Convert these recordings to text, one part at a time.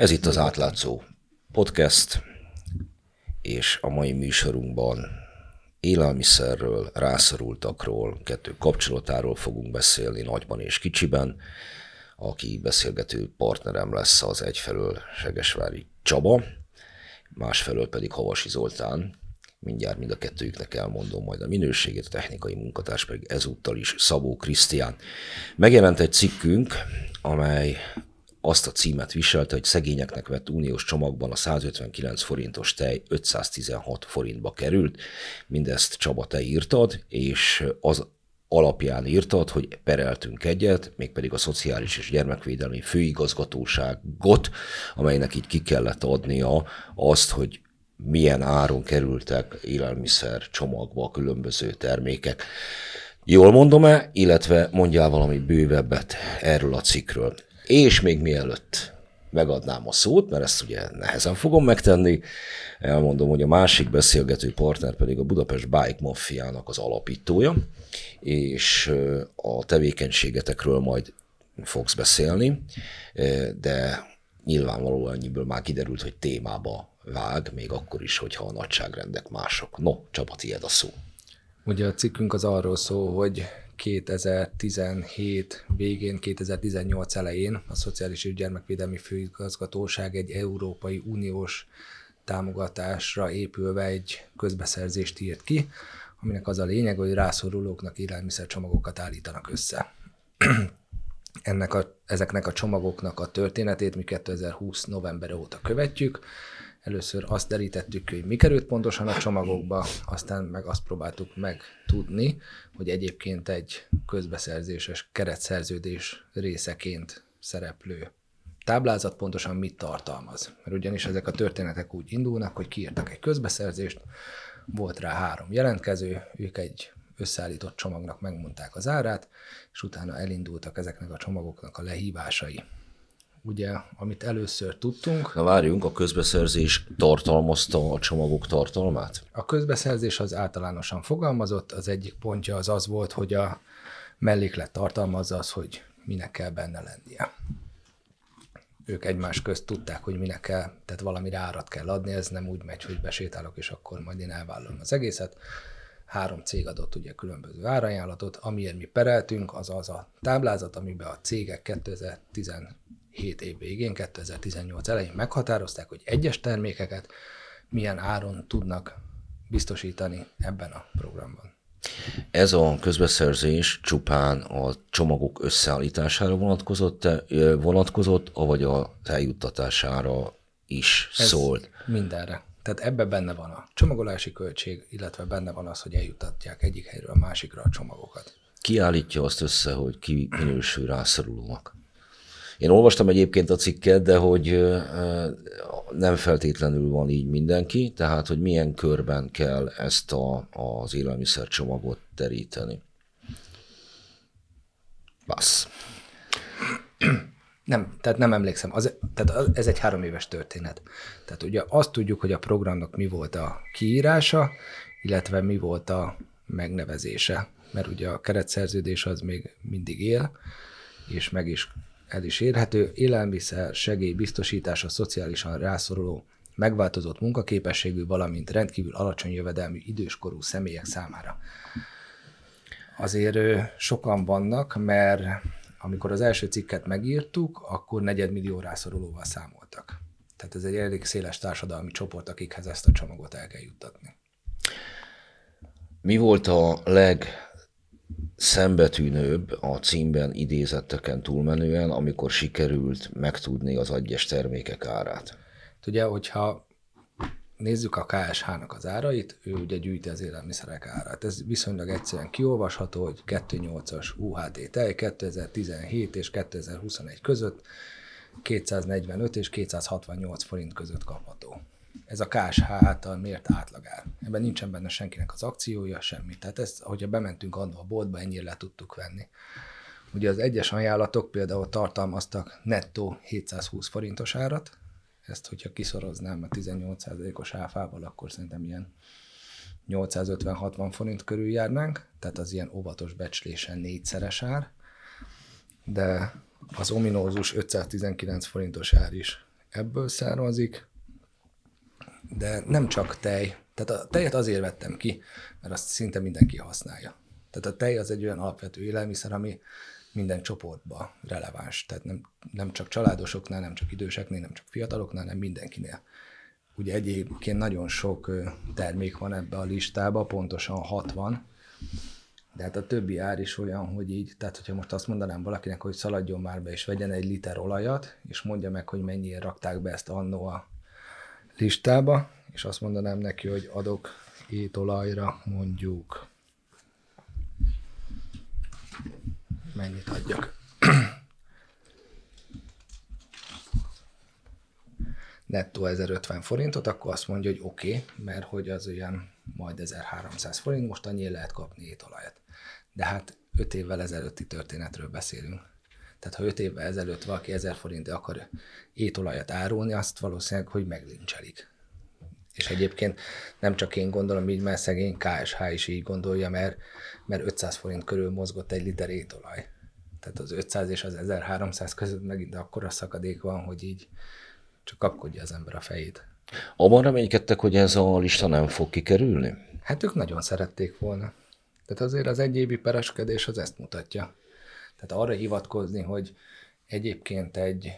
Ez itt az átlátszó podcast, és a mai műsorunkban élelmiszerről, rászorultakról, kettő kapcsolatáról fogunk beszélni nagyban és kicsiben. Aki beszélgető partnerem lesz az egyfelől Segesvári Csaba, másfelől pedig Havasi Zoltán, mindjárt mind a kettőjüknek elmondom majd a minőségét, a technikai munkatárs pedig ezúttal is Szabó Krisztián. Megjelent egy cikkünk, amely azt a címet viselte, hogy szegényeknek vett uniós csomagban a 159 forintos tej 516 forintba került. Mindezt Csaba, te írtad, és az alapján írtad, hogy pereltünk egyet, mégpedig a Szociális és Gyermekvédelmi Főigazgatóságot, amelynek így ki kellett adnia azt, hogy milyen áron kerültek élelmiszer csomagba a különböző termékek. Jól mondom-e, illetve mondjál valami bővebbet erről a cikkről. És még mielőtt megadnám a szót, mert ezt ugye nehezen fogom megtenni, elmondom, hogy a másik beszélgető partner pedig a Budapest Bike Mafiának az alapítója, és a tevékenységetekről majd fogsz beszélni, de nyilvánvalóan ennyiből már kiderült, hogy témába vág, még akkor is, hogyha a nagyságrendek mások. No, Csaba, tiéd a szó. Ugye a cikkünk az arról szól, hogy 2017 végén, 2018 elején a Szociális és Gyermekvédelmi Főigazgatóság egy Európai Uniós támogatásra épülve egy közbeszerzést írt ki, aminek az a lényeg, hogy rászorulóknak élelmiszercsomagokat állítanak össze. Ennek a, ezeknek a csomagoknak a történetét mi 2020 november óta követjük, Először azt derítettük hogy mi került pontosan a csomagokba, aztán meg azt próbáltuk megtudni, hogy egyébként egy közbeszerzéses keretszerződés részeként szereplő táblázat pontosan mit tartalmaz. Mert ugyanis ezek a történetek úgy indulnak, hogy kiírtak egy közbeszerzést, volt rá három jelentkező, ők egy összeállított csomagnak megmondták az árát, és utána elindultak ezeknek a csomagoknak a lehívásai ugye, amit először tudtunk. Na várjunk, a közbeszerzés tartalmazta a csomagok tartalmát? A közbeszerzés az általánosan fogalmazott, az egyik pontja az az volt, hogy a melléklet tartalmazza az, hogy minek kell benne lennie. Ők egymás közt tudták, hogy minek kell, tehát valamire árat kell adni, ez nem úgy megy, hogy besétálok, és akkor majd én elvállalom az egészet. Három cég adott ugye különböző árajánlatot, amiért mi pereltünk, az az a táblázat, amiben a cégek 2010 7 év végén, 2018 elején meghatározták, hogy egyes termékeket milyen áron tudnak biztosítani ebben a programban. Ez a közbeszerzés csupán a csomagok összeállítására vonatkozott, vonatkozott vagy a eljuttatására is Ez szólt? Mindenre. Tehát ebbe benne van a csomagolási költség, illetve benne van az, hogy eljutatják egyik helyről a másikra a csomagokat. Ki állítja azt össze, hogy ki minősül rászorulónak? Én olvastam egyébként a cikket, de hogy nem feltétlenül van így mindenki, tehát hogy milyen körben kell ezt a, az élelmiszercsomagot teríteni. Bassz. Nem, tehát nem emlékszem. Az, tehát ez egy három éves történet. Tehát ugye azt tudjuk, hogy a programnak mi volt a kiírása, illetve mi volt a megnevezése. Mert ugye a keretszerződés az még mindig él, és meg is el is érhető, élelmiszer, segély biztosítása szociálisan rászoruló, megváltozott munkaképességű, valamint rendkívül alacsony jövedelmű időskorú személyek számára. Azért sokan vannak, mert amikor az első cikket megírtuk, akkor negyedmillió rászorulóval számoltak. Tehát ez egy elég széles társadalmi csoport, akikhez ezt a csomagot el kell juttatni. Mi volt a leg szembetűnőbb a címben idézetteken túlmenően, amikor sikerült megtudni az egyes termékek árát. Ugye, hogyha nézzük a KSH-nak az árait, ő ugye gyűjti az élelmiszerek árát. Ez viszonylag egyszerűen kiolvasható, hogy 2.8-as UHT tej 2017 és 2021 között 245 és 268 forint között kapható ez a KSH által mért átlagár. Ebben nincsen benne senkinek az akciója, semmi. Tehát ezt, ahogy bementünk annó a boltba, ennyire le tudtuk venni. Ugye az egyes ajánlatok például tartalmaztak nettó 720 forintos árat, ezt, hogyha kiszoroznám a 18%-os áfával, akkor szerintem ilyen 850-60 forint körül járnánk, tehát az ilyen óvatos becslésen négyszeres ár, de az ominózus 519 forintos ár is ebből származik, de nem csak tej. Tehát a tejet azért vettem ki, mert azt szinte mindenki használja. Tehát a tej az egy olyan alapvető élelmiszer, ami minden csoportba releváns. Tehát nem, nem csak családosoknál, nem csak időseknél, nem csak fiataloknál, hanem mindenkinél. Ugye egyébként nagyon sok termék van ebbe a listába, pontosan 60, de hát a többi ár is olyan, hogy így, tehát hogyha most azt mondanám valakinek, hogy szaladjon már be és vegyen egy liter olajat, és mondja meg, hogy mennyire rakták be ezt annó a listába, és azt mondanám neki, hogy adok étolajra mondjuk mennyit adjak. nettó 1050 forintot, akkor azt mondja, hogy oké, okay, mert hogy az olyan majd 1300 forint, most annyi lehet kapni étolajat. De hát 5 évvel ezelőtti történetről beszélünk. Tehát ha 5 évvel ezelőtt valaki 1000 forint akar étolajat árulni, azt valószínűleg, hogy meglincselik. És egyébként nem csak én gondolom így, mert szegény KSH is így gondolja, mert, mert 500 forint körül mozgott egy liter étolaj. Tehát az 500 és az 1300 között megint akkora szakadék van, hogy így csak kapkodja az ember a fejét. Abban reménykedtek, hogy ez a lista nem fog kikerülni? Hát ők nagyon szerették volna. Tehát azért az egyébi pereskedés az ezt mutatja. Tehát arra hivatkozni, hogy egyébként egy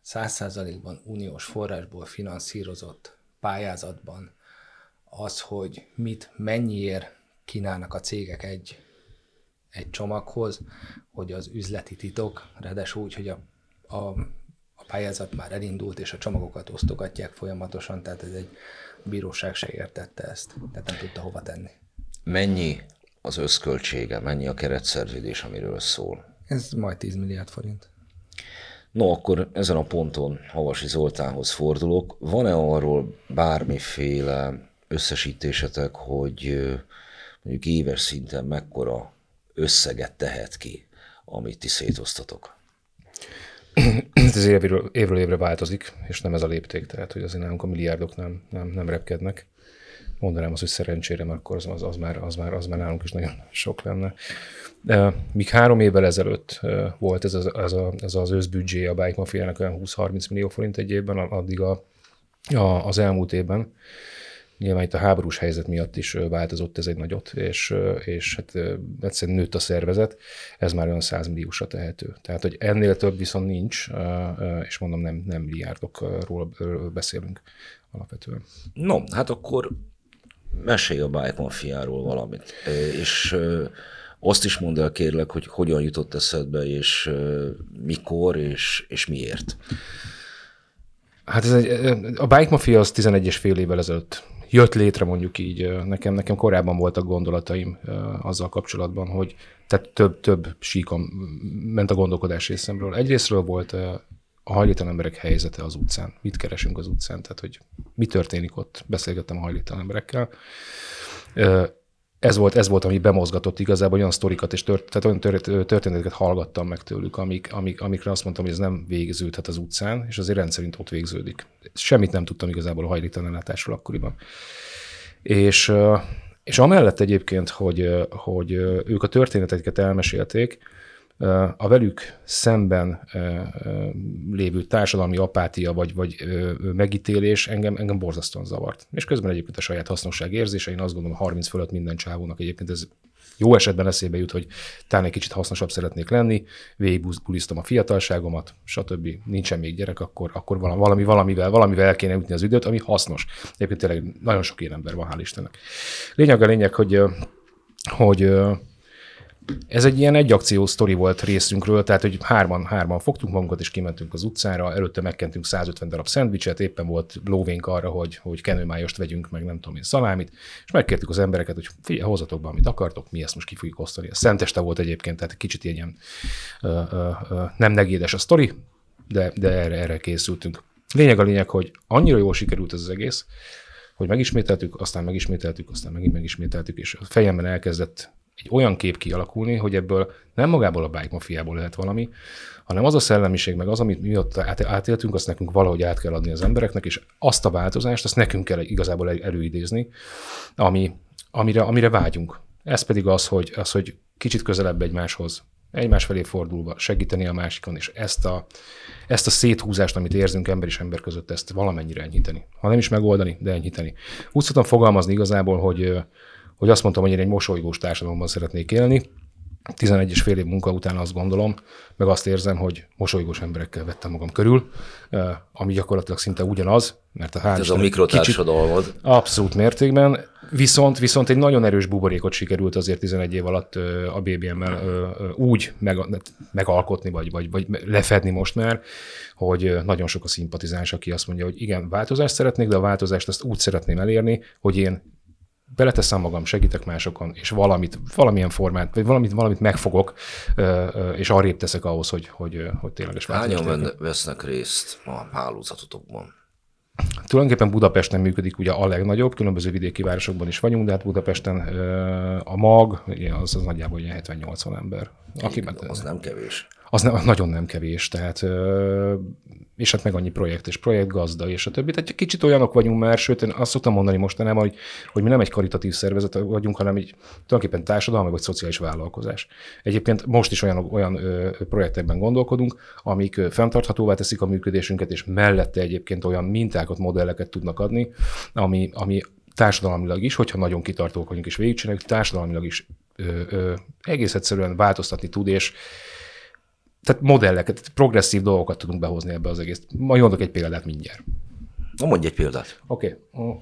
száz százalékban uniós forrásból finanszírozott pályázatban az, hogy mit, mennyiért kínálnak a cégek egy, egy csomaghoz, hogy az üzleti titok, ráadásul úgy, hogy a, a pályázat már elindult, és a csomagokat osztogatják folyamatosan, tehát ez egy bíróság se értette ezt, tehát nem tudta hova tenni. Mennyi az összköltsége, mennyi a keretszerződés, amiről szól? Ez majd 10 milliárd forint. No, akkor ezen a ponton Havasi Zoltánhoz fordulok. Van-e arról bármiféle összesítésetek, hogy mondjuk éves szinten mekkora összeget tehet ki, amit ti szétosztatok? ez évről, évről évre változik, és nem ez a lépték, tehát hogy azért nálunk a milliárdok nem, nem, nem repkednek. Mondanám azt, hogy szerencsére, mert akkor az, az, az, már, az, már, az már nálunk is nagyon sok lenne. Míg három évvel ezelőtt volt ez az, ez, a, ez az őszbüdzsé a Bike Mafia-nak olyan 20-30 millió forint egy évben, addig a, a, az elmúlt évben Nyilván itt a háborús helyzet miatt is változott ez egy nagyot, és, és hát egyszerűen nőtt a szervezet, ez már olyan 100 milliósra tehető. Tehát, hogy ennél több viszont nincs, és mondom, nem, nem milliárdokról beszélünk alapvetően. No, hát akkor mesélj a Bike Mafiáról valamit, és azt is mondd el kérlek, hogy hogyan jutott eszedbe, és mikor, és, és miért. Hát ez egy, a Bike Mafia az 11 és fél évvel ezelőtt jött létre mondjuk így. Nekem, nekem korábban voltak gondolataim azzal kapcsolatban, hogy tehát több, több síkon ment a gondolkodás részemről. Egyrésztről volt a hajléktalan emberek helyzete az utcán. Mit keresünk az utcán? Tehát, hogy mi történik ott? Beszélgettem a hajléktalan emberekkel ez volt, ez volt, ami bemozgatott igazából, olyan sztorikat és tört, tehát olyan tört, történeteket hallgattam meg tőlük, amik, amik, amikre azt mondtam, hogy ez nem végződhet az utcán, és azért rendszerint ott végződik. Semmit nem tudtam igazából a hajléktalanításról akkoriban. És, és amellett egyébként, hogy, hogy ők a történeteket elmesélték, a velük szemben lévő társadalmi apátia vagy, vagy megítélés engem, engem borzasztóan zavart. És közben egyébként a saját hasznosság érzése, én azt gondolom, 30 fölött minden csávónak egyébként ez jó esetben eszébe jut, hogy talán egy kicsit hasznosabb szeretnék lenni, végigbuliztam a fiatalságomat, stb. Nincsen még gyerek, akkor, akkor valami, valamivel, valamivel el kéne ütni az időt, ami hasznos. Egyébként tényleg nagyon sok ilyen ember van, hál' Istennek. Lényeg a lényeg, hogy, hogy ez egy ilyen egyakció sztori volt részünkről, tehát hogy hárman, hárman fogtunk magunkat, és kimentünk az utcára, előtte megkentünk 150 darab szendvicset, éppen volt lóvénk arra, hogy, hogy kenőmájost vegyünk, meg nem tudom én, szalámit, és megkértük az embereket, hogy figyelj, hozatok be, amit akartok, mi ezt most ki fogjuk osztani. Ez szenteste volt egyébként, tehát kicsit ilyen ö, ö, ö, nem negédes a sztori, de, de erre, erre készültünk. Lényeg a lényeg, hogy annyira jól sikerült ez az egész, hogy megismételtük, aztán megismételtük, aztán megint megismételtük, és a fejemben elkezdett egy olyan kép kialakulni, hogy ebből nem magából a bike mafiából lehet valami, hanem az a szellemiség, meg az, amit mi ott átéltünk, azt nekünk valahogy át kell adni az embereknek, és azt a változást, azt nekünk kell igazából előidézni, ami, amire, amire vágyunk. Ez pedig az, hogy, az, hogy kicsit közelebb egymáshoz egymás felé fordulva, segíteni a másikon, és ezt a, ezt a széthúzást, amit érzünk ember és ember között, ezt valamennyire enyhíteni. Ha nem is megoldani, de enyhíteni. Úgy szoktam fogalmazni igazából, hogy, hogy azt mondtam, hogy én egy mosolygós társadalomban szeretnék élni, 11 és fél év munka után azt gondolom, meg azt érzem, hogy mosolygós emberekkel vettem magam körül, ami gyakorlatilag szinte ugyanaz, mert a hál' Ez a mikrotársadalmad. Kicsit, abszolút mértékben, viszont, viszont egy nagyon erős buborékot sikerült azért 11 év alatt a BBM-mel úgy meg, megalkotni, vagy, vagy, vagy lefedni most már, hogy nagyon sok a szimpatizáns, aki azt mondja, hogy igen, változást szeretnék, de a változást azt úgy szeretném elérni, hogy én beleteszem magam, segítek másokon, és valamit, valamilyen formát, vagy valamit, valamit megfogok, és arrébb teszek ahhoz, hogy, hogy, hogy tényleges változást. Hányan vesznek részt a hálózatotokban? Tulajdonképpen Budapesten működik ugye a legnagyobb, különböző vidéki városokban is vagyunk, de hát Budapesten a mag, az, az nagyjából ilyen 70-80 ember. Aki, az nem kevés az nem, nagyon nem kevés, tehát és hát meg annyi projekt és projektgazda, és a többi. Tehát kicsit olyanok vagyunk már, sőt, én azt szoktam mondani mostanában, hogy, hogy mi nem egy karitatív szervezet vagyunk, hanem egy tulajdonképpen társadalmi vagy szociális vállalkozás. Egyébként most is olyan, olyan projektekben gondolkodunk, amik fenntarthatóvá teszik a működésünket, és mellette egyébként olyan mintákat, modelleket tudnak adni, ami, ami társadalmilag is, hogyha nagyon kitartók vagyunk és végigcsináljuk, társadalmilag is ö, ö, egész egyszerűen változtatni tud, és, tehát modelleket, progresszív dolgokat tudunk behozni ebbe az egész. Majd mondok egy példát mindjárt. Na, mondj egy példát. Oké. Okay.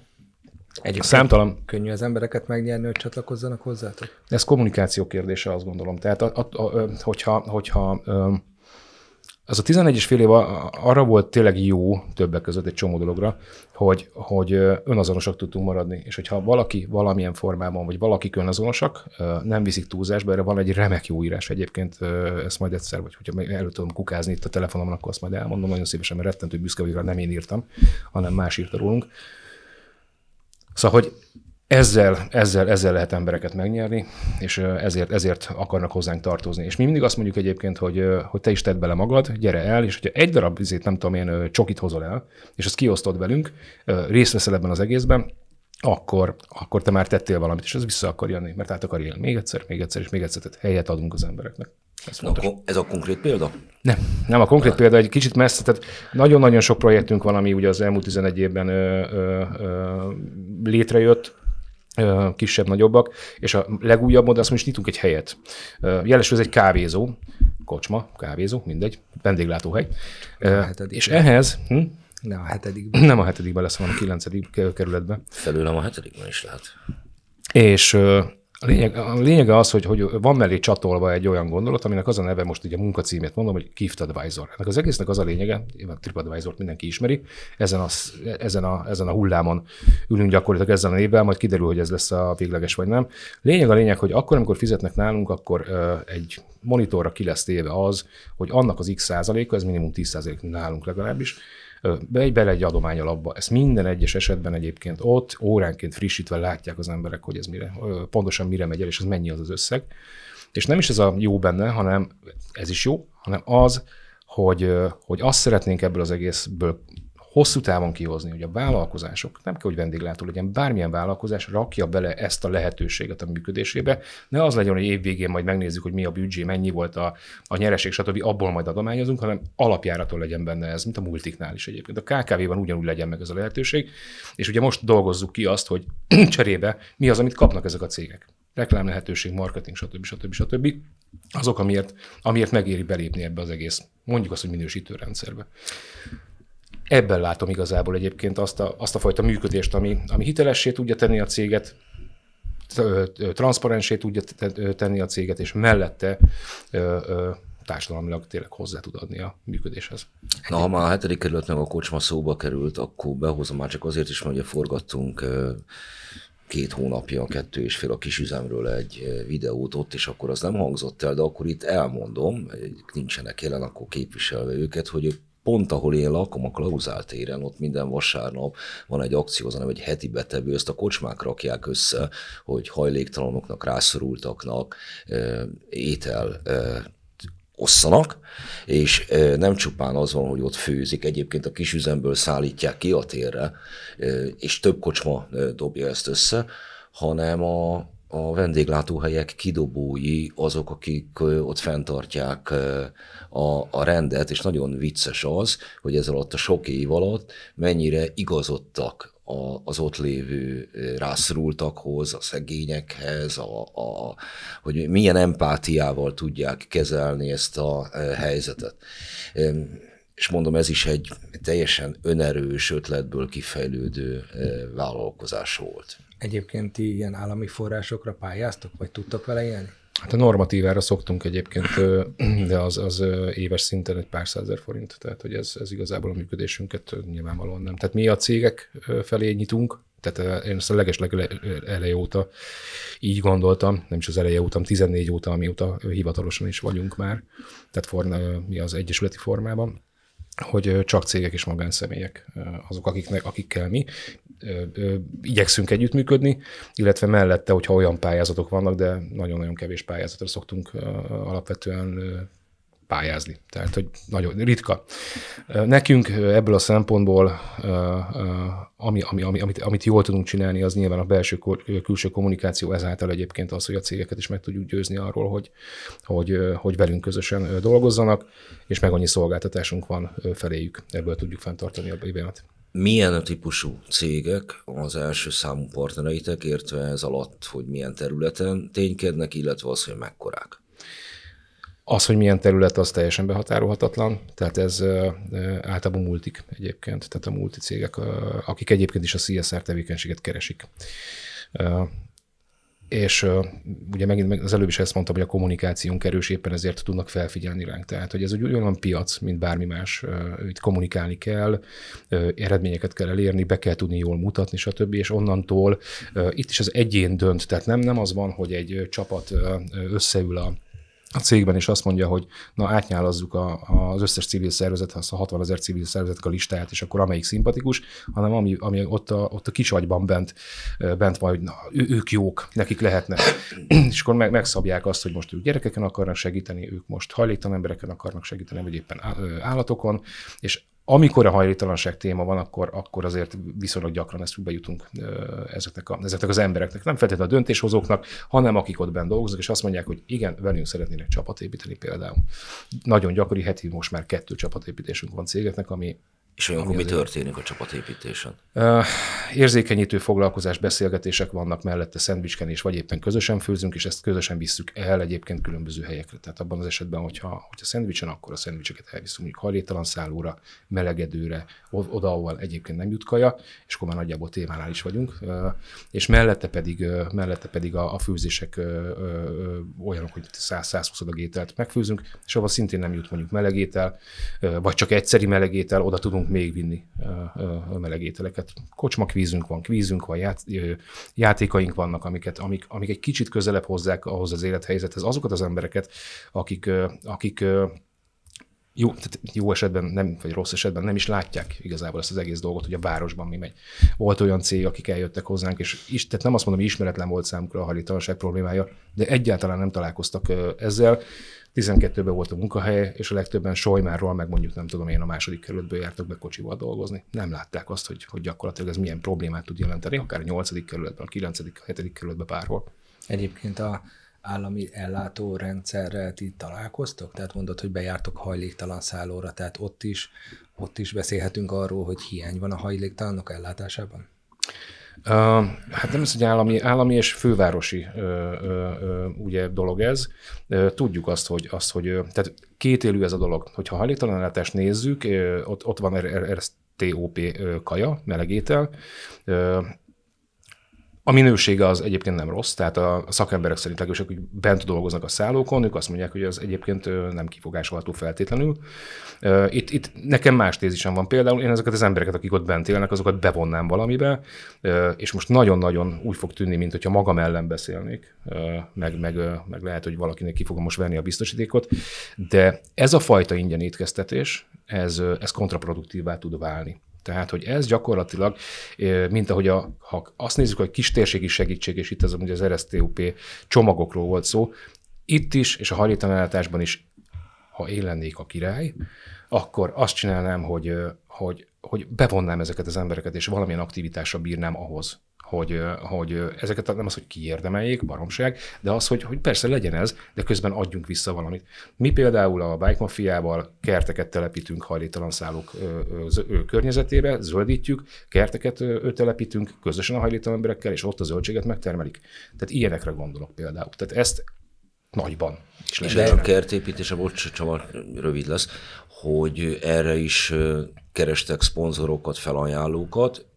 Egyébként Számtalan. Könnyű az embereket megnyerni, hogy csatlakozzanak hozzátok? Ez kommunikáció kérdése, azt gondolom. Tehát, a, a, a, hogyha, hogyha az a 11 és fél év arra volt tényleg jó többek között egy csomó dologra, hogy, hogy önazonosak tudtunk maradni. És hogyha valaki valamilyen formában, vagy valaki önazonosak, nem viszik túlzásba, erre van egy remek jó írás egyébként, ezt majd egyszer, vagy hogyha elő tudom kukázni itt a telefonomon, akkor azt majd elmondom nagyon szívesen, mert rettentő büszke vagyok, nem én írtam, hanem más írta rólunk. Szóval, hogy ezzel, ezzel, ezzel lehet embereket megnyerni, és ezért, ezért akarnak hozzánk tartozni. És mi mindig azt mondjuk egyébként, hogy, hogy te is tedd bele magad, gyere el, és hogyha egy darab vizét, nem tudom én, csokit hozol el, és azt kiosztod velünk, részt veszel ebben az egészben, akkor, akkor te már tettél valamit, és ez vissza akar jönni, mert át akar élni még egyszer, még egyszer, és még egyszer, tehát helyet adunk az embereknek. Ez, Na, ez a konkrét példa? Nem, nem a konkrét példa, egy kicsit messze, tehát nagyon-nagyon sok projektünk van, ami ugye az elmúlt 11 évben ö, ö, ö, létrejött, kisebb-nagyobbak, és a legújabb modell, azt most nyitunk egy helyet. Jelesül ez egy kávézó, kocsma, kávézó, mindegy, vendéglátóhely. És ehhez... Hm? Nem a hetedikben. Nem a hetedikben lesz, hanem a kilencedik kerületben. Felőlem a hetedikben is lehet. És a, lényeg, a lényege az, hogy, hogy van mellé csatolva egy olyan gondolat, aminek az a neve, most ugye a munkacímét mondom, hogy Gift Advisor. Ennek az egésznek az a lényege, a TripAdvisor-t mindenki ismeri, ezen a, ezen, a, ezen a hullámon ülünk gyakorlatilag ezzel a névvel, majd kiderül, hogy ez lesz a végleges vagy nem. Lényeg a lényeg, hogy akkor, amikor fizetnek nálunk, akkor egy monitorra ki lesz téve az, hogy annak az x százaléka, ez minimum 10 százalék nálunk legalábbis, be, bele egy adomány alapba. Ezt minden egyes esetben egyébként ott óránként frissítve látják az emberek, hogy ez mire, pontosan mire megy el, és ez mennyi az az összeg. És nem is ez a jó benne, hanem ez is jó, hanem az, hogy, hogy azt szeretnénk ebből az egészből hosszú távon kihozni, hogy a vállalkozások, nem kell, hogy vendéglátó legyen, bármilyen vállalkozás rakja bele ezt a lehetőséget a működésébe. Ne az legyen, hogy év végén majd megnézzük, hogy mi a büdzsé, mennyi volt a, a nyereség, stb. abból majd adományozunk, hanem alapjáraton legyen benne ez, mint a multiknál is egyébként. A KKV-ban ugyanúgy legyen meg ez a lehetőség, és ugye most dolgozzuk ki azt, hogy cserébe mi az, amit kapnak ezek a cégek. Reklám lehetőség, marketing, stb. stb. stb. Azok, amiért, amiért megéri belépni ebbe az egész, mondjuk azt, hogy minősítő rendszerbe ebben látom igazából egyébként azt a, azt a fajta működést, ami, ami hitelessé tudja tenni a céget, transzparensé tudja tenni a céget, és mellette társadalmilag tényleg hozzá tud adni a működéshez. Na, ha már a hetedik kerület meg a kocsma szóba került, akkor behozom már csak azért is, mert ugye forgattunk két hónapja, kettő és fél a kisüzemről egy videót ott, és akkor az nem hangzott el, de akkor itt elmondom, nincsenek jelen, akkor képviselve őket, hogy pont ahol én lakom, a Klauzál téren, ott minden vasárnap van egy akció, az egy heti betevő, ezt a kocsmák rakják össze, hogy hajléktalanoknak, rászorultaknak étel osszanak, és nem csupán az van, hogy ott főzik, egyébként a kisüzemből szállítják ki a térre, és több kocsma dobja ezt össze, hanem a a vendéglátóhelyek kidobói azok, akik ott fenntartják a, a rendet, és nagyon vicces az, hogy ez alatt a sok év alatt mennyire igazodtak a, az ott lévő rászorultakhoz, a szegényekhez, a, a, hogy milyen empátiával tudják kezelni ezt a helyzetet. És mondom, ez is egy teljesen önerős ötletből kifejlődő vállalkozás volt. Egyébként ti ilyen állami forrásokra pályáztok, vagy tudtok vele élni? Hát a normatívára szoktunk egyébként, de az, az éves szinten egy pár százer forint, tehát hogy ez, ez igazából a működésünket nyilvánvalóan nem. Tehát mi a cégek felé nyitunk, tehát én ezt a legesleg eleje óta így gondoltam, nem is az eleje óta, 14 óta, amióta hivatalosan is vagyunk már, tehát forna, mi az egyesületi formában, hogy csak cégek és magánszemélyek azok, akiknek, akikkel mi igyekszünk együttműködni, illetve mellette, hogyha olyan pályázatok vannak, de nagyon-nagyon kevés pályázatra szoktunk alapvetően pályázni. Tehát, hogy nagyon ritka. Nekünk ebből a szempontból, ami, ami, ami, amit, amit jól tudunk csinálni, az nyilván a belső külső kommunikáció, ezáltal egyébként az, hogy a cégeket is meg tudjuk győzni arról, hogy, hogy, hogy velünk közösen dolgozzanak, és meg annyi szolgáltatásunk van feléjük. Ebből tudjuk fenntartani a bébemet milyen típusú cégek az első számú partnereitek, értve ez alatt, hogy milyen területen ténykednek, illetve az, hogy mekkorák? Az, hogy milyen terület, az teljesen behatárolhatatlan, tehát ez általában multik egyébként, tehát a multi cégek, akik egyébként is a CSR tevékenységet keresik. És uh, ugye megint az előbb is ezt mondtam, hogy a kommunikációnk erős, éppen ezért tudnak felfigyelni ránk. Tehát, hogy ez úgy olyan piac, mint bármi más. Uh, itt kommunikálni kell, uh, eredményeket kell elérni, be kell tudni jól mutatni, stb. És onnantól uh, itt is az egyén dönt. Tehát nem, nem az van, hogy egy csapat uh, összeül a a cégben is azt mondja, hogy na átnyálazzuk a, az összes civil szervezet, azt a 60 ezer civil szervezetek a listáját, és akkor amelyik szimpatikus, hanem ami, ami ott, a, ott a kis agyban bent, bent van, hogy na, ő, ők jók, nekik lehetne. és akkor meg, megszabják azt, hogy most ők gyerekeken akarnak segíteni, ők most hajléktalan embereken akarnak segíteni, vagy éppen állatokon, és amikor a hajléktalanság téma van, akkor, akkor azért viszonylag gyakran ezt bejutunk ezeknek, a, ezeknek az embereknek. Nem feltétlenül a döntéshozóknak, hanem akik ott bent dolgoznak, és azt mondják, hogy igen, velünk szeretnének csapatépíteni például. Nagyon gyakori, heti most már kettő csapatépítésünk van cégeknek, ami és olyankor mi történik a csapatépítésen? Érzékenyítő foglalkozás, beszélgetések vannak mellette, szendvicskenés, vagy éppen közösen főzünk, és ezt közösen visszük el egyébként különböző helyekre. Tehát abban az esetben, hogyha, hogyha szendvicsen, akkor a szendvicseket elviszünk mondjuk hajléktalan szállóra, melegedőre, oda, ahol egyébként nem jut kaja, és akkor már nagyjából témánál is vagyunk. És mellette pedig, mellette pedig a, a főzések olyanok, hogy 100-120 adag ételt megfőzünk, és ahol szintén nem jut mondjuk melegétel, vagy csak egyszeri melegétel, oda tudunk tudunk még vinni meleg ételeket. Kocsmakvízünk van, kvízünk van, ját, játékaink vannak, amiket, amik, amik egy kicsit közelebb hozzák ahhoz az élethelyzethez azokat az embereket, akik, akik jó, tehát jó esetben, nem, vagy rossz esetben nem is látják igazából ezt az egész dolgot, hogy a városban mi megy. Volt olyan cég, akik eljöttek hozzánk, és is, tehát nem azt mondom, hogy ismeretlen volt számukra a hajlítalanság problémája, de egyáltalán nem találkoztak ezzel, 12-ben volt a munkahely, és a legtöbben Sojmárról, meg mondjuk nem tudom én a második kerületből jártak be kocsival dolgozni. Nem látták azt, hogy, hogy gyakorlatilag ez milyen problémát tud jelenteni, akár a 8. kerületben, a 9. 7. kerületben bárhol. Egyébként a állami ellátórendszerrel ti találkoztok? Tehát mondod, hogy bejártok hajléktalan szállóra, tehát ott is, ott is beszélhetünk arról, hogy hiány van a hajléktalanok ellátásában? Uh, hát nem ez egy állami, állami és fővárosi uh, uh, ugye dolog ez. Tudjuk azt, hogy, azt, hogy tehát élő ez a dolog. Hogyha hajléktalanellátást nézzük, ott, ott van RSTOP kaja, melegétel, a minősége az egyébként nem rossz, tehát a szakemberek szerint legalábbis, akik bent dolgoznak a szállókon, ők azt mondják, hogy az egyébként nem kifogásolható feltétlenül. Itt, itt nekem más tézisem van például, én ezeket az embereket, akik ott bent élnek, azokat bevonnám valamibe, és most nagyon-nagyon úgy fog tűnni, mint hogyha magam ellen beszélnék, meg, meg, meg lehet, hogy valakinek ki fogom most venni a biztosítékot, de ez a fajta ingyen étkeztetés, ez, ez kontraproduktívvá tud válni. Tehát, hogy ez gyakorlatilag, mint ahogy a, ha azt nézzük, hogy kis térségi segítség, és itt az, ugye az RSTUP csomagokról volt szó, itt is, és a hajléktalanításban is, ha én lennék a király, akkor azt csinálnám, hogy, hogy, hogy bevonnám ezeket az embereket, és valamilyen aktivitásra bírnám ahhoz, hogy, hogy ezeket nem az, hogy kiérdemeljék, baromság, de az, hogy, hogy persze legyen ez, de közben adjunk vissza valamit. Mi például a Bike Mafiával kerteket telepítünk hajléktalan szállók környezetébe, zöldítjük, kerteket telepítünk közösen a hajléktalan emberekkel, és ott a zöldséget megtermelik. Tehát ilyenekre gondolok például. Tehát ezt nagyban is És ez a kertépítés, a bocs, Csaba, rövid lesz, hogy erre is kerestek szponzorokat, felajánlókat,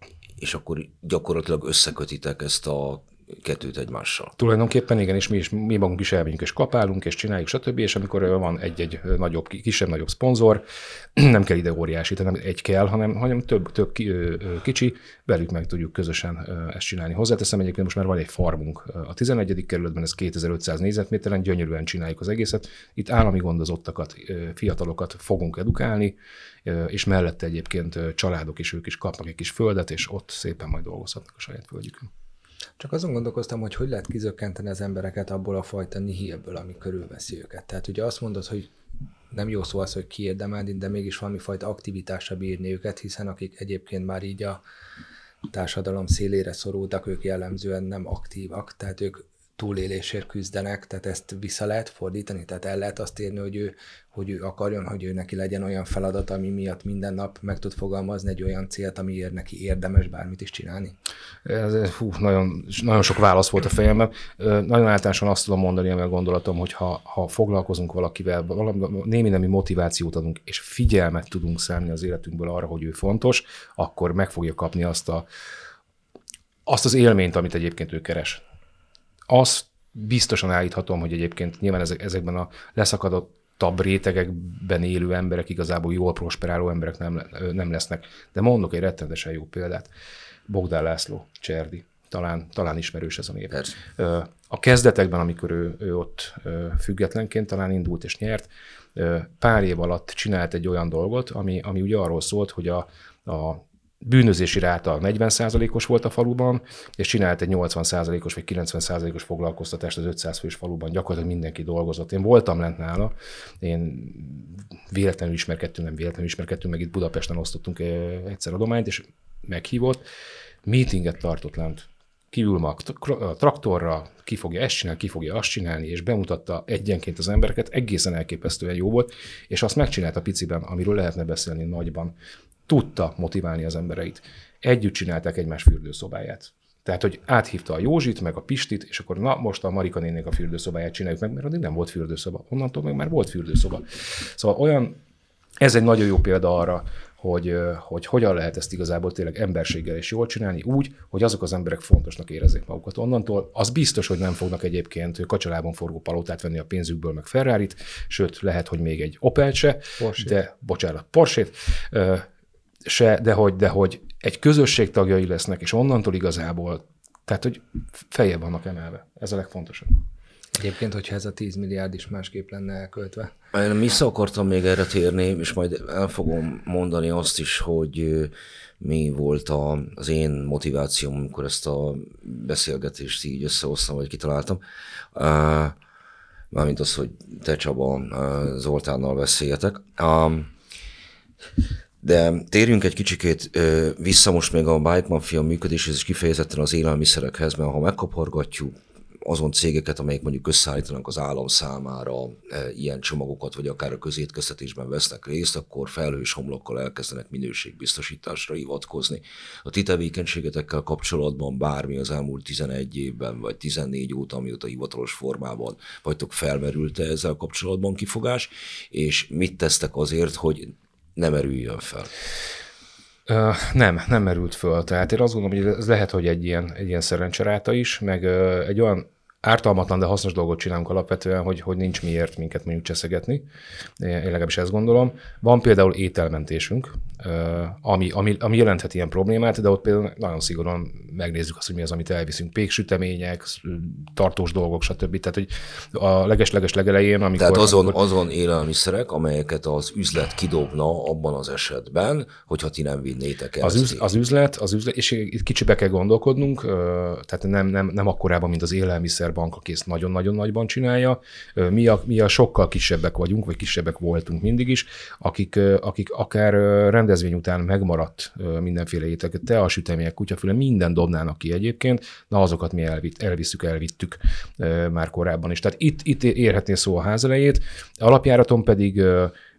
és akkor gyakorlatilag összekötitek ezt a kettőt egymással. Tulajdonképpen igen, és mi, is, mi magunk is elmegyünk, és kapálunk, és csináljuk, stb. És amikor van egy-egy nagyobb, kisebb-nagyobb szponzor, nem kell ide óriási, nem egy kell, hanem, hanem több, több kicsi, velük meg tudjuk közösen ezt csinálni. Hozzáteszem egyébként most már van egy farmunk a 11. kerületben, ez 2500 négyzetméteren, gyönyörűen csináljuk az egészet. Itt állami gondozottakat, fiatalokat fogunk edukálni, és mellette egyébként családok is, ők is kapnak egy kis földet, és ott szépen majd dolgozhatnak a saját földjükön. Csak azon gondolkoztam, hogy hogy lehet kizökkenteni az embereket abból a fajta nihilből, ami körülveszi őket. Tehát ugye azt mondod, hogy nem jó szó az, hogy kiérdemelni, de mégis valami fajta aktivitásra bírni őket, hiszen akik egyébként már így a társadalom szélére szorultak, ők jellemzően nem aktívak, tehát ők túlélésért küzdenek, tehát ezt vissza lehet fordítani, tehát el lehet azt érni, hogy ő, hogy ő akarjon, hogy ő neki legyen olyan feladat, ami miatt minden nap meg tud fogalmazni egy olyan célt, amiért neki érdemes bármit is csinálni? Ez, hú, nagyon, nagyon sok válasz volt a fejemben. Nagyon általánosan azt tudom mondani, a gondolatom, hogy ha, ha foglalkozunk valakivel, valami, némi nemi motivációt adunk, és figyelmet tudunk szállni az életünkből arra, hogy ő fontos, akkor meg fogja kapni azt a, azt az élményt, amit egyébként ő keres azt biztosan állíthatom, hogy egyébként nyilván ezek, ezekben a leszakadottabb rétegekben élő emberek, igazából jól prosperáló emberek nem, nem lesznek. De mondok egy rettenetesen jó példát. Bogdán László, Cserdi. Talán, talán ismerős ez a név. Persze. A kezdetekben, amikor ő, ő ott függetlenként talán indult és nyert, pár év alatt csinált egy olyan dolgot, ami, ami ugye arról szólt, hogy a, a bűnözési ráta 40%-os volt a faluban, és csinált egy 80%-os vagy 90%-os foglalkoztatást az 500 fős faluban, gyakorlatilag mindenki dolgozott. Én voltam lent nála, én véletlenül ismerkedtünk, nem véletlenül ismerkedtünk, meg itt Budapesten osztottunk egyszer adományt, és meghívott, meetinget tartott lent. Kiül ma a traktorra, ki fogja ezt csinálni, ki fogja azt csinálni, és bemutatta egyenként az embereket, egészen elképesztően jó volt, és azt megcsinálta piciben, amiről lehetne beszélni nagyban tudta motiválni az embereit. Együtt csinálták egymás fürdőszobáját. Tehát, hogy áthívta a Józsit, meg a Pistit, és akkor na, most a Marika nénék a fürdőszobáját csináljuk meg, mert addig nem volt fürdőszoba. Onnantól meg már volt fürdőszoba. Szóval olyan, ez egy nagyon jó példa arra, hogy, hogy hogyan lehet ezt igazából tényleg emberséggel és jól csinálni, úgy, hogy azok az emberek fontosnak érezzék magukat. Onnantól az biztos, hogy nem fognak egyébként kacsalában forgó palotát venni a pénzükből, meg ferrari sőt, lehet, hogy még egy Opel se, Porsche. de bocsánat, Porsét, se, de hogy, de hogy egy közösség tagjai lesznek, és onnantól igazából, tehát, hogy feje vannak emelve. Ez a legfontosabb. Egyébként, hogyha ez a 10 milliárd is másképp lenne elköltve. Én vissza akartam még erre térni, és majd el fogom mondani azt is, hogy mi volt a, az én motivációm, amikor ezt a beszélgetést így összehoztam, vagy kitaláltam. Mármint az, hogy te Csaba Zoltánnal beszéljetek. De térjünk egy kicsikét vissza most még a Bike Mafia működéshez, és kifejezetten az élelmiszerekhez, mert ha megkapargatjuk azon cégeket, amelyek mondjuk összeállítanak az állam számára e, ilyen csomagokat, vagy akár a közétkeztetésben vesznek részt, akkor felhős homlokkal elkezdenek minőségbiztosításra hivatkozni. A ti tevékenységetekkel kapcsolatban bármi az elmúlt 11 évben, vagy 14 óta, amióta hivatalos formában vagytok, felmerült-e ezzel kapcsolatban kifogás, és mit tesztek azért, hogy nem erüljön fel? Uh, nem, nem merült föl. Tehát én azt gondolom, hogy ez lehet, hogy egy ilyen, egy ilyen szerencseráta is, meg uh, egy olyan ártalmatlan, de hasznos dolgot csinálunk alapvetően, hogy, hogy nincs miért minket mondjuk cseszegetni. Én legalábbis ezt gondolom. Van például ételmentésünk, ami, ami, ami jelenthet ilyen problémát, de ott például nagyon szigorúan megnézzük azt, hogy mi az, amit elviszünk. Péksütemények, tartós dolgok, stb. Tehát, hogy a leges-leges legelején, amikor... Tehát azon, amikor... azon élelmiszerek, amelyeket az üzlet kidobna abban az esetben, hogyha ti nem vinnétek el. Az, üz, az üzlet, az üzlet, és itt kicsibe kell gondolkodnunk, tehát nem, nem, nem akkorában, mint az élelmiszer bank, aki ezt nagyon-nagyon nagyban csinálja. Mi a, mi a sokkal kisebbek vagyunk, vagy kisebbek voltunk mindig is, akik, akik akár rendezvény után megmaradt mindenféle ételek, te a sütemények, kutyafüle, minden dobnának ki egyébként, na azokat mi elvitt, elvisszük, elvittük már korábban is. Tehát itt, itt érhetné szó a ház elejét, alapjáraton pedig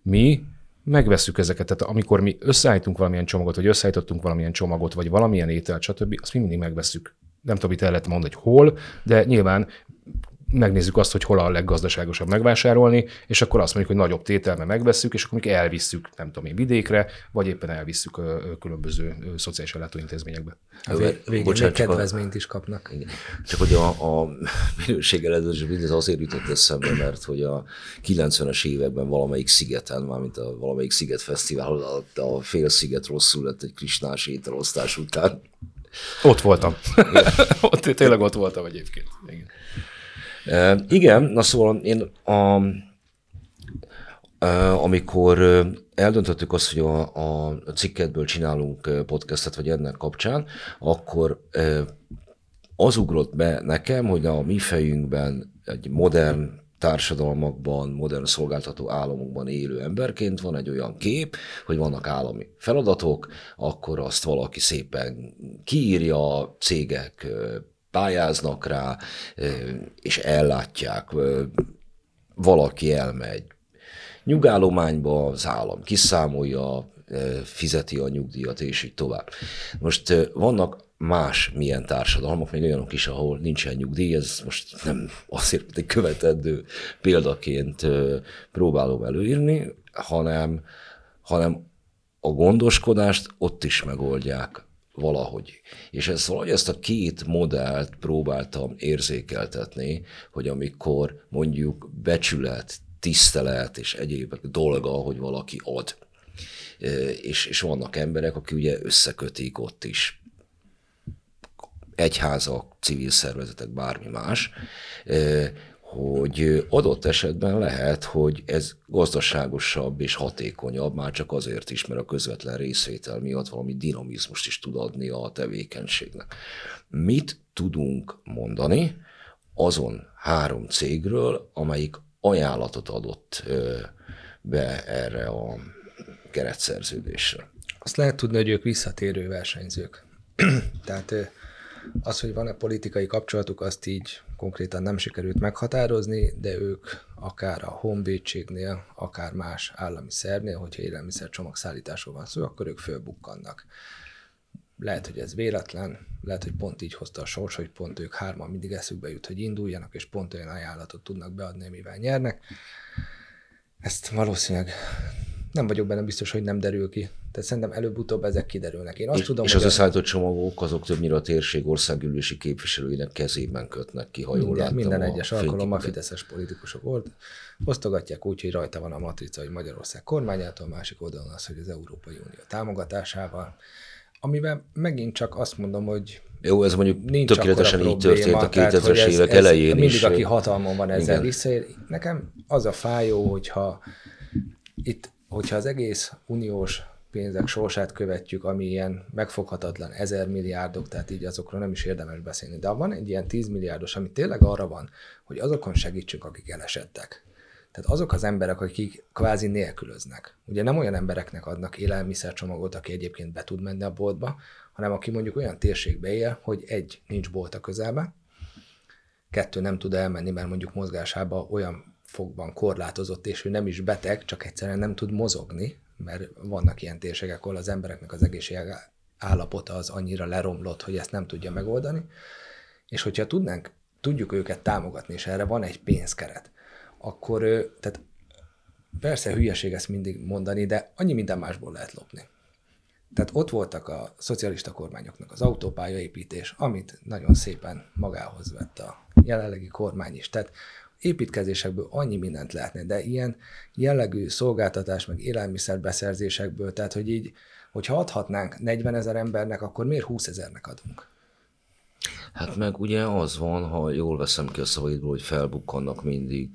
mi megveszük ezeket. Tehát amikor mi összeállítunk valamilyen csomagot, vagy összeállítottunk valamilyen csomagot, vagy valamilyen ételt, stb., azt mi mindig megveszük. Nem tudom, itt el lehet mondani, hogy hol, de nyilván megnézzük azt, hogy hol a leggazdaságosabb megvásárolni, és akkor azt mondjuk, hogy nagyobb tételme megvesszük, és akkor még elvisszük, nem tudom én, vidékre, vagy éppen elvisszük a különböző szociális ellátóintézményekbe. Azért végén Bocsánat, még kedvezményt a, is kapnak. Igen. Csak hogy a, a minőség ez azért jutott eszembe, mert hogy a 90-es években valamelyik szigeten, mármint a valamelyik sziget fesztivál, a, a fél sziget rosszul lett egy krisnás ételosztás után. Ott voltam. ott, tényleg ott voltam egyébként. Igen. Igen, na szóval én a, amikor eldöntöttük azt, hogy a, a cikketből csinálunk podcastet, vagy ennek kapcsán, akkor az ugrott be nekem, hogy a mi fejünkben egy modern társadalmakban, modern szolgáltató államokban élő emberként van egy olyan kép, hogy vannak állami feladatok, akkor azt valaki szépen kiírja, cégek pályáznak rá, és ellátják. Valaki elmegy nyugállományba, az állam kiszámolja, fizeti a nyugdíjat, és így tovább. Most vannak más milyen társadalmak, még olyanok is, ahol nincsen nyugdíj, ez most nem azért egy követendő példaként próbálom előírni, hanem, hanem a gondoskodást ott is megoldják valahogy. És ezt valahogy ezt a két modellt próbáltam érzékeltetni, hogy amikor mondjuk becsület, tisztelet és egyéb dolga, hogy valaki ad. És, és vannak emberek, akik ugye összekötik ott is egyházak, civil szervezetek, bármi más, hogy adott esetben lehet, hogy ez gazdaságosabb és hatékonyabb, már csak azért is, mert a közvetlen részvétel miatt valami dinamizmust is tud adni a tevékenységnek. Mit tudunk mondani azon három cégről, amelyik ajánlatot adott be erre a keretszerződésre? Azt lehet tudni, hogy ők visszatérő versenyzők. Tehát az, hogy van-e politikai kapcsolatuk, azt így konkrétan nem sikerült meghatározni, de ők akár a honvédségnél, akár más állami szervnél, hogyha élelmiszer csomagszállításról van szó, akkor ők fölbukkannak. Lehet, hogy ez véletlen, lehet, hogy pont így hozta a sors, hogy pont ők hárman mindig eszükbe jut, hogy induljanak, és pont olyan ajánlatot tudnak beadni, amivel nyernek. Ezt valószínűleg nem vagyok benne biztos, hogy nem derül ki. Tehát szerintem előbb-utóbb ezek kiderülnek. Én azt és, tudom, és az összeállított csomagok azok többnyire a térség országgyűlési képviselőinek kezében kötnek ki, ha jól minden, Minden egyes alkalommal fideszes politikusok volt. Osztogatják úgy, hogy rajta van a matrica, hogy Magyarország kormányától, a másik oldalon az, hogy az Európai Unió támogatásával. Amivel megint csak azt mondom, hogy jó, ez mondjuk nincs tökéletesen így történt a 2000-es évek ez, elején mindig, is. Mindig, aki hatalmon van ezzel visszaér. Nekem az a fájó, hogyha itt hogyha az egész uniós pénzek sorsát követjük, ami ilyen megfoghatatlan ezer milliárdok, tehát így azokról nem is érdemes beszélni. De van egy ilyen 10 milliárdos, ami tényleg arra van, hogy azokon segítsünk, akik elesettek. Tehát azok az emberek, akik kvázi nélkülöznek. Ugye nem olyan embereknek adnak élelmiszercsomagot, aki egyébként be tud menni a boltba, hanem aki mondjuk olyan térségbe él, hogy egy, nincs bolt a közelben, kettő, nem tud elmenni, mert mondjuk mozgásába olyan fogban korlátozott, és ő nem is beteg, csak egyszerűen nem tud mozogni, mert vannak ilyen térségek, ahol az embereknek az egészség állapota az annyira leromlott, hogy ezt nem tudja megoldani. És hogyha tudnánk, tudjuk őket támogatni, és erre van egy pénzkeret, akkor tehát persze hülyeség ezt mindig mondani, de annyi minden másból lehet lopni. Tehát ott voltak a szocialista kormányoknak az autópályaépítés, amit nagyon szépen magához vett a jelenlegi kormány is. Tehát építkezésekből annyi mindent lehetne, de ilyen jellegű szolgáltatás, meg élelmiszerbeszerzésekből, tehát hogy így, hogyha adhatnánk 40 ezer embernek, akkor miért 20 ezernek adunk? Hát meg ugye az van, ha jól veszem ki a szavaidból, hogy felbukkannak mindig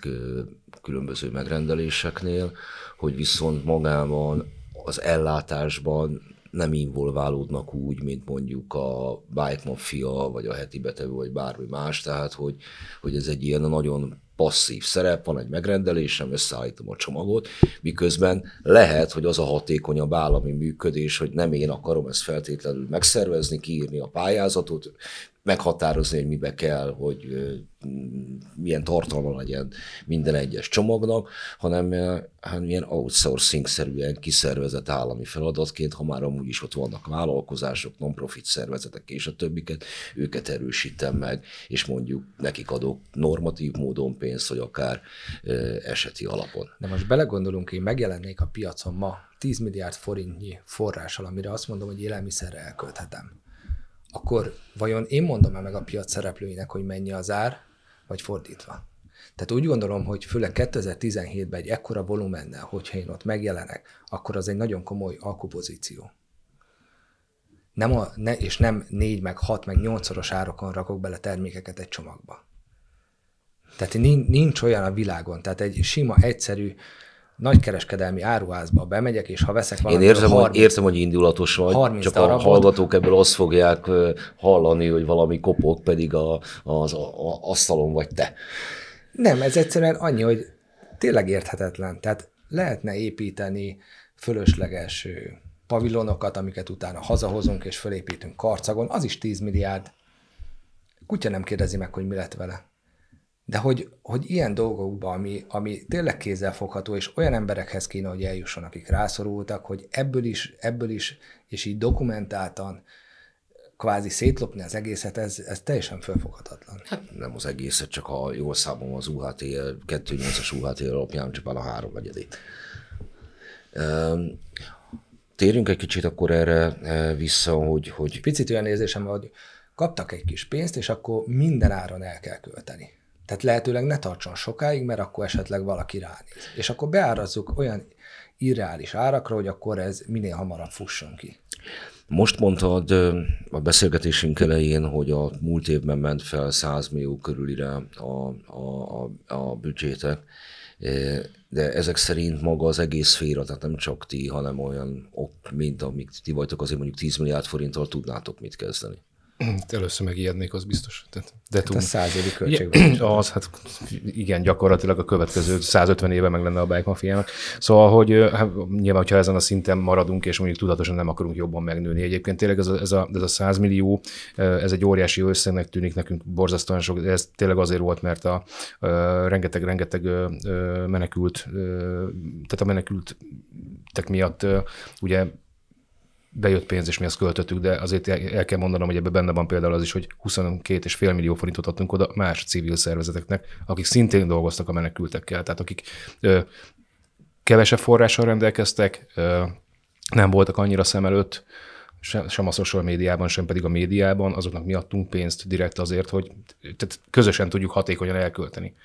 különböző megrendeléseknél, hogy viszont magában az ellátásban nem involválódnak úgy, mint mondjuk a Bike Mafia, vagy a heti betevő, vagy bármi más, tehát hogy, hogy ez egy ilyen nagyon passzív szerep, van egy megrendelésem, összeállítom a csomagot, miközben lehet, hogy az a hatékonyabb állami működés, hogy nem én akarom ezt feltétlenül megszervezni, kiírni a pályázatot, meghatározni, hogy mibe kell, hogy milyen tartalma legyen minden egyes csomagnak, hanem hát milyen outsourcing-szerűen kiszervezett állami feladatként, ha már amúgy is ott vannak vállalkozások, non-profit szervezetek és a többiket, őket erősítem meg, és mondjuk nekik adok normatív módon pénzt, vagy akár eseti alapon. De most belegondolunk, én megjelennék a piacon ma 10 milliárd forintnyi forrással, amire azt mondom, hogy élelmiszerre elkölthetem akkor vajon én mondom-e meg a piac szereplőinek, hogy mennyi az ár, vagy fordítva? Tehát úgy gondolom, hogy főleg 2017-ben egy ekkora volumennel, hogyha én ott megjelenek, akkor az egy nagyon komoly alkupozíció. Nem a, ne, és nem négy, meg hat, meg nyolcszoros árakon rakok bele termékeket egy csomagba. Tehát nincs olyan a világon, tehát egy sima, egyszerű nagykereskedelmi áruházba bemegyek, és ha veszek valamit, Én érzem, 30, hogy, értem, hogy indulatos vagy, csak darabot. a hallgatók ebből azt fogják hallani, hogy valami kopok, pedig a, az a, a, asztalon vagy te. Nem, ez egyszerűen annyi, hogy tényleg érthetetlen. Tehát lehetne építeni fölösleges pavilonokat, amiket utána hazahozunk és fölépítünk karcagon, az is 10 milliárd. Kutya nem kérdezi meg, hogy mi lett vele. De hogy, hogy ilyen dolgokban, ami, ami tényleg kézzelfogható, és olyan emberekhez kéne, hogy eljusson, akik rászorultak, hogy ebből is, ebből is, és így dokumentáltan kvázi szétlopni az egészet, ez, ez teljesen felfoghatatlan. Hát nem az egészet, csak ha jól számom az UHT, 2.8-as UHT alapján csak a három negyedét. Térjünk egy kicsit akkor erre e, vissza, hogy... hogy... Picit olyan érzésem, hogy kaptak egy kis pénzt, és akkor minden áron el kell költeni. Tehát lehetőleg ne tartson sokáig, mert akkor esetleg valaki ránéz. És akkor beárazzuk olyan irreális árakra, hogy akkor ez minél hamarabb fusson ki. Most mondtad a beszélgetésünk elején, hogy a múlt évben ment fel 100 millió körülire a, a, a, a büdzsétek, de ezek szerint maga az egész szféra, tehát nem csak ti, hanem olyan ok, mint amik ti vagytok, azért mondjuk 10 milliárd forinttal tudnátok mit kezdeni. Először megijednék, az biztos. Tehát, de hát a százévi költségvetés. Az, hát igen, gyakorlatilag a következő 150 éve meg lenne a Bike Mafiának. Szóval, hogy hát, nyilván, hogyha ezen a szinten maradunk, és mondjuk tudatosan nem akarunk jobban megnőni. Egyébként tényleg ez a, ez a, ez a 100 millió, ez egy óriási összegnek tűnik nekünk borzasztóan sok, de ez tényleg azért volt, mert a, a rengeteg, rengeteg menekült, tehát a menekültek miatt ugye bejött pénz, és mi azt költöttük, de azért el kell mondanom, hogy ebben benne van például az is, hogy 22,5 millió forintot adtunk oda más civil szervezeteknek, akik szintén dolgoztak a menekültekkel, tehát akik ö, kevesebb forrással rendelkeztek, ö, nem voltak annyira szem előtt, sem a social médiában, sem pedig a médiában, azoknak mi adtunk pénzt direkt azért, hogy tehát közösen tudjuk hatékonyan elkölteni.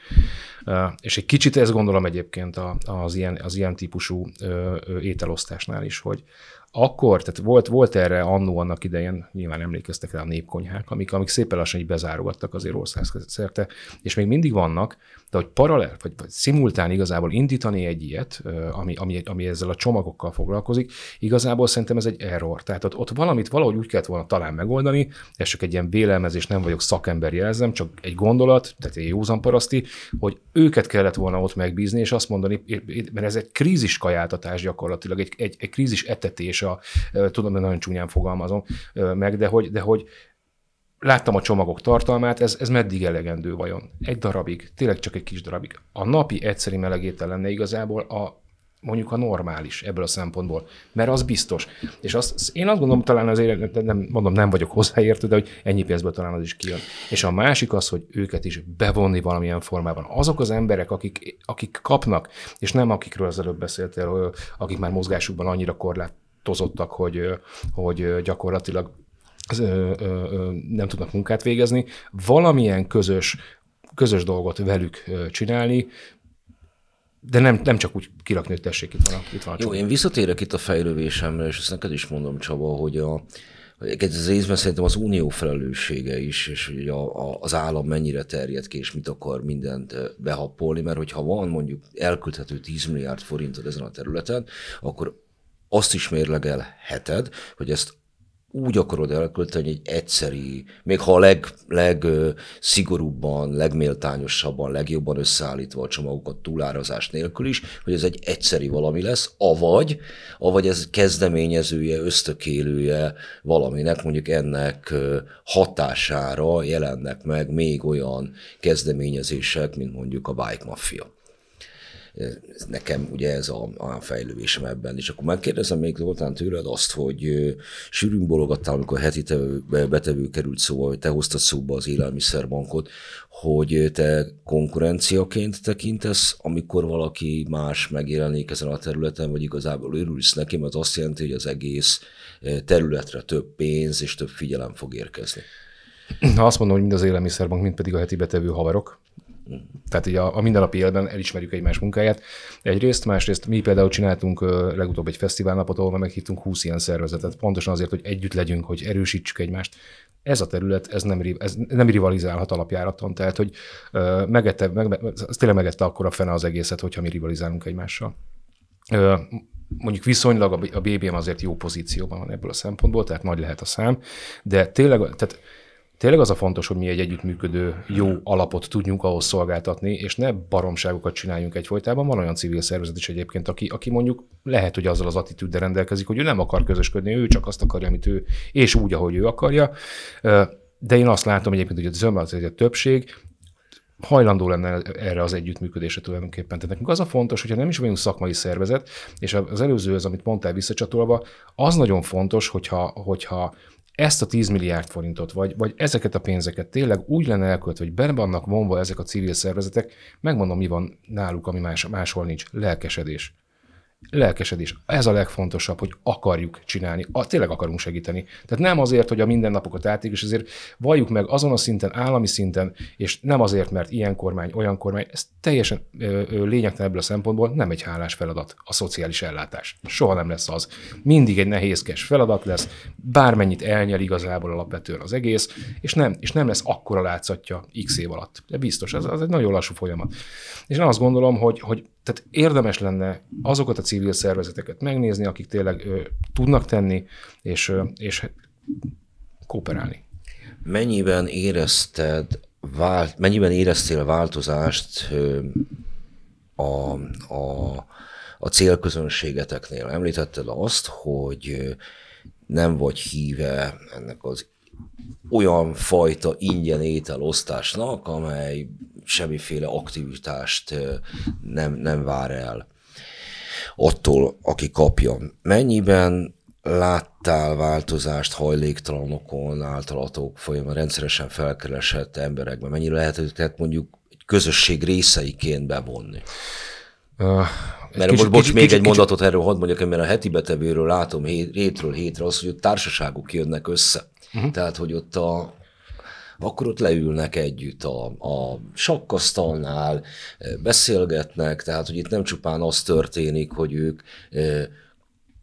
És egy kicsit ezt gondolom egyébként az ilyen, az ilyen típusú ételosztásnál is, hogy akkor, tehát volt, volt erre annó annak idején, nyilván emlékeztek rá a népkonyhák, amik, amik szépen lassan így bezárogattak azért országszerte, és még mindig vannak, de hogy paralel, vagy, vagy szimultán igazából indítani egy ilyet, ami, ami, ami ezzel a csomagokkal foglalkozik, igazából szerintem ez egy error. Tehát ott, ott valamit valahogy úgy kellett volna talán megoldani, ez csak egy ilyen vélelmezés, nem vagyok szakember jelzem, csak egy gondolat, tehát egy józan paraszti, hogy őket kellett volna ott megbízni, és azt mondani, mert ez egy krízis kajáltatás gyakorlatilag, egy, egy, egy krízis etetés, a, tudom, hogy nagyon csúnyán fogalmazom meg, de hogy, de hogy láttam a csomagok tartalmát, ez, ez meddig elegendő vajon? Egy darabig, tényleg csak egy kis darabig. A napi egyszeri melegétel lenne igazából a mondjuk a normális ebből a szempontból, mert az biztos. És azt, én azt gondolom, talán azért, nem, mondom, nem vagyok hozzáértő, de hogy ennyi pénzből talán az is kijön. És a másik az, hogy őket is bevonni valamilyen formában. Azok az emberek, akik, akik kapnak, és nem akikről az előbb beszéltél, akik már mozgásukban annyira korlátozottak, hogy, hogy gyakorlatilag nem tudnak munkát végezni, valamilyen közös, közös dolgot velük csinálni, de nem, nem csak úgy kirakni, hogy tessék, itt van a, itt van a Jó, én visszatérek itt a fejlődésemre, és ezt neked is mondom, Csaba, hogy a, ez részben szerintem az unió felelőssége is, és hogy a, a, az állam mennyire terjed ki, és mit akar mindent behappolni, mert hogyha van mondjuk elküldhető 10 milliárd forintod ezen a területen, akkor azt is mérlegelheted, hogy ezt úgy akarod elkölteni egy egyszeri, még ha a leg, leg szigorúbban, legméltányosabban, legjobban összeállítva a csomagokat túlárazás nélkül is, hogy ez egy egyszeri valami lesz, avagy, avagy ez kezdeményezője, ösztökélője valaminek, mondjuk ennek hatására jelennek meg még olyan kezdeményezések, mint mondjuk a Bike Mafia nekem ugye ez a, a fejlődésem ebben. És akkor megkérdezem még Zoltán tőled azt, hogy sűrűn bologattál, amikor heti tevő, betevő került szóba, hogy te hoztad szóba az élelmiszerbankot, hogy te konkurenciaként tekintesz, amikor valaki más megjelenik ezen a területen, vagy igazából örülsz neki, mert azt jelenti, hogy az egész területre több pénz és több figyelem fog érkezni. Ha azt mondom, hogy mind az élelmiszerbank, mind pedig a heti betevő haverok, tehát így a, a mindennapi életben elismerjük egymás munkáját. Egyrészt, másrészt mi például csináltunk legutóbb egy fesztiválnapot, ahol meghívtunk 20 ilyen szervezetet, pontosan azért, hogy együtt legyünk, hogy erősítsük egymást. Ez a terület, ez nem, ez nem rivalizálhat alapjáraton, tehát hogy megette, meg, ez tényleg megette akkor a fene az egészet, hogyha mi rivalizálunk egymással. Mondjuk viszonylag a BBM azért jó pozícióban van ebből a szempontból, tehát nagy lehet a szám, de tényleg, tehát tényleg az a fontos, hogy mi egy együttműködő jó alapot tudjunk ahhoz szolgáltatni, és ne baromságokat csináljunk egyfolytában. Van olyan civil szervezet is egyébként, aki, aki mondjuk lehet, hogy azzal az attitűddel rendelkezik, hogy ő nem akar közösködni, ő csak azt akarja, amit ő, és úgy, ahogy ő akarja. De én azt látom egyébként, hogy a zömmel a többség hajlandó lenne erre az együttműködésre tulajdonképpen. Tehát nekünk az a fontos, hogyha nem is vagyunk szakmai szervezet, és az előző, az, amit mondtál visszacsatolva, az nagyon fontos, hogyha, hogyha ezt a 10 milliárd forintot, vagy, vagy ezeket a pénzeket tényleg úgy lenne elköltve, hogy benne vannak vonva ezek a civil szervezetek, megmondom, mi van náluk, ami más, máshol nincs, lelkesedés lelkesedés. Ez a legfontosabb, hogy akarjuk csinálni, a, tényleg akarunk segíteni. Tehát nem azért, hogy a mindennapokat átig, és azért valljuk meg azon a szinten, állami szinten, és nem azért, mert ilyen kormány, olyan kormány, ez teljesen lényegtelen ebből a szempontból, nem egy hálás feladat a szociális ellátás. Soha nem lesz az. Mindig egy nehézkes feladat lesz, bármennyit elnyel igazából alapvetően az egész, és nem, és nem lesz akkora látszatja x év alatt. De biztos, ez, ez egy nagyon lassú folyamat. És én azt gondolom, hogy, hogy tehát érdemes lenne azokat a civil szervezeteket megnézni, akik tényleg ö, tudnak tenni, és, ö, és kooperálni. Mennyiben érezted, vált, mennyiben éreztél változást ö, a, a, a célközönségeteknél? Említetted azt, hogy nem vagy híve ennek az olyan fajta ingyen ételosztásnak, amely semmiféle aktivitást nem, nem vár el attól, aki kapja. Mennyiben láttál változást hajléktalanokon, általatok folyamán rendszeresen felkeresett emberekben? Mennyire lehet őket mondjuk egy közösség részeiként bevonni? Uh, mert kicsit, most bocs, kicsit, még kicsit, egy mondatot erről hadd mondjak, mert a heti betevőről látom hét, hétről hétre az, hogy társaságok jönnek össze. Uh-huh. Tehát, hogy ott a, akkor ott leülnek együtt a, a sakkasztalnál, beszélgetnek, tehát hogy itt nem csupán az történik, hogy ők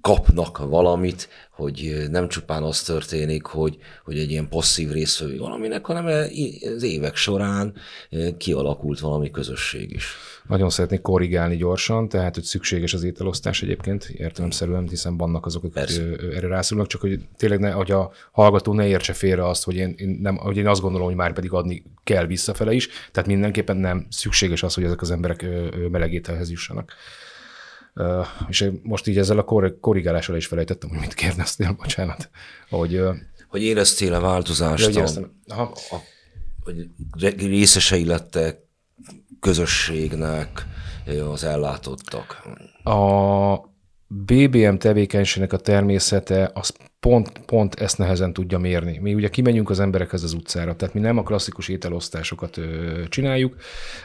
kapnak valamit, hogy nem csupán az történik, hogy, hogy egy ilyen passzív részvevő valaminek, hanem az évek során kialakult valami közösség is. Nagyon szeretnék korrigálni gyorsan, tehát hogy szükséges az ételosztás egyébként értelemszerűen, hiszen vannak azok, akik Persze. erre rászulnak, csak hogy tényleg ne, hogy a hallgató ne értse félre azt, hogy én, én, nem, hogy én azt gondolom, hogy már pedig adni kell visszafele is, tehát mindenképpen nem szükséges az, hogy ezek az emberek melegételhez jussanak. Uh, és most így ezzel a kor- korrigálással is felejtettem, hogy mit kérdeztél, bocsánat. Hogy, uh, hogy éreztél a változást, ja, a, a, a, hogy részesei lettek közösségnek az ellátottak? A BBM tevékenységnek a természete az pont, pont ezt nehezen tudja mérni. Mi ugye kimegyünk az emberekhez az utcára, tehát mi nem a klasszikus ételosztásokat ö, csináljuk,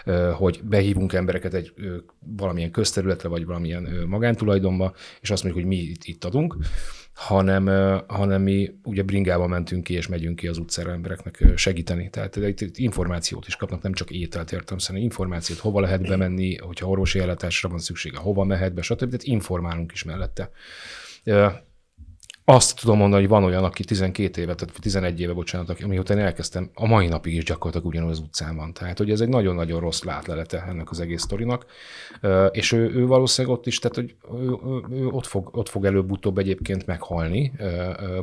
ö, hogy behívunk embereket egy ö, valamilyen közterületre, vagy valamilyen ö, magántulajdonba, és azt mondjuk, hogy mi itt, itt adunk, hanem, hanem mi ugye bringával mentünk ki, és megyünk ki az utcára embereknek segíteni. Tehát itt információt is kapnak, nem csak ételt értem, hanem információt, hova lehet bemenni, hogyha orvosi ellátásra van szüksége, hova mehet be, stb. Tehát informálunk is mellette. Azt tudom mondani, hogy van olyan, aki 12 éve, tehát 11 éve, bocsánat, aki, amióta én elkezdtem, a mai napig is gyakorlatilag ugyanaz az utcán van. Tehát, hogy ez egy nagyon-nagyon rossz látlelete ennek az egész sztorinak. És ő, ő valószínűleg ott is, tehát, hogy ő, ő, ő ott, fog, ott fog előbb-utóbb egyébként meghalni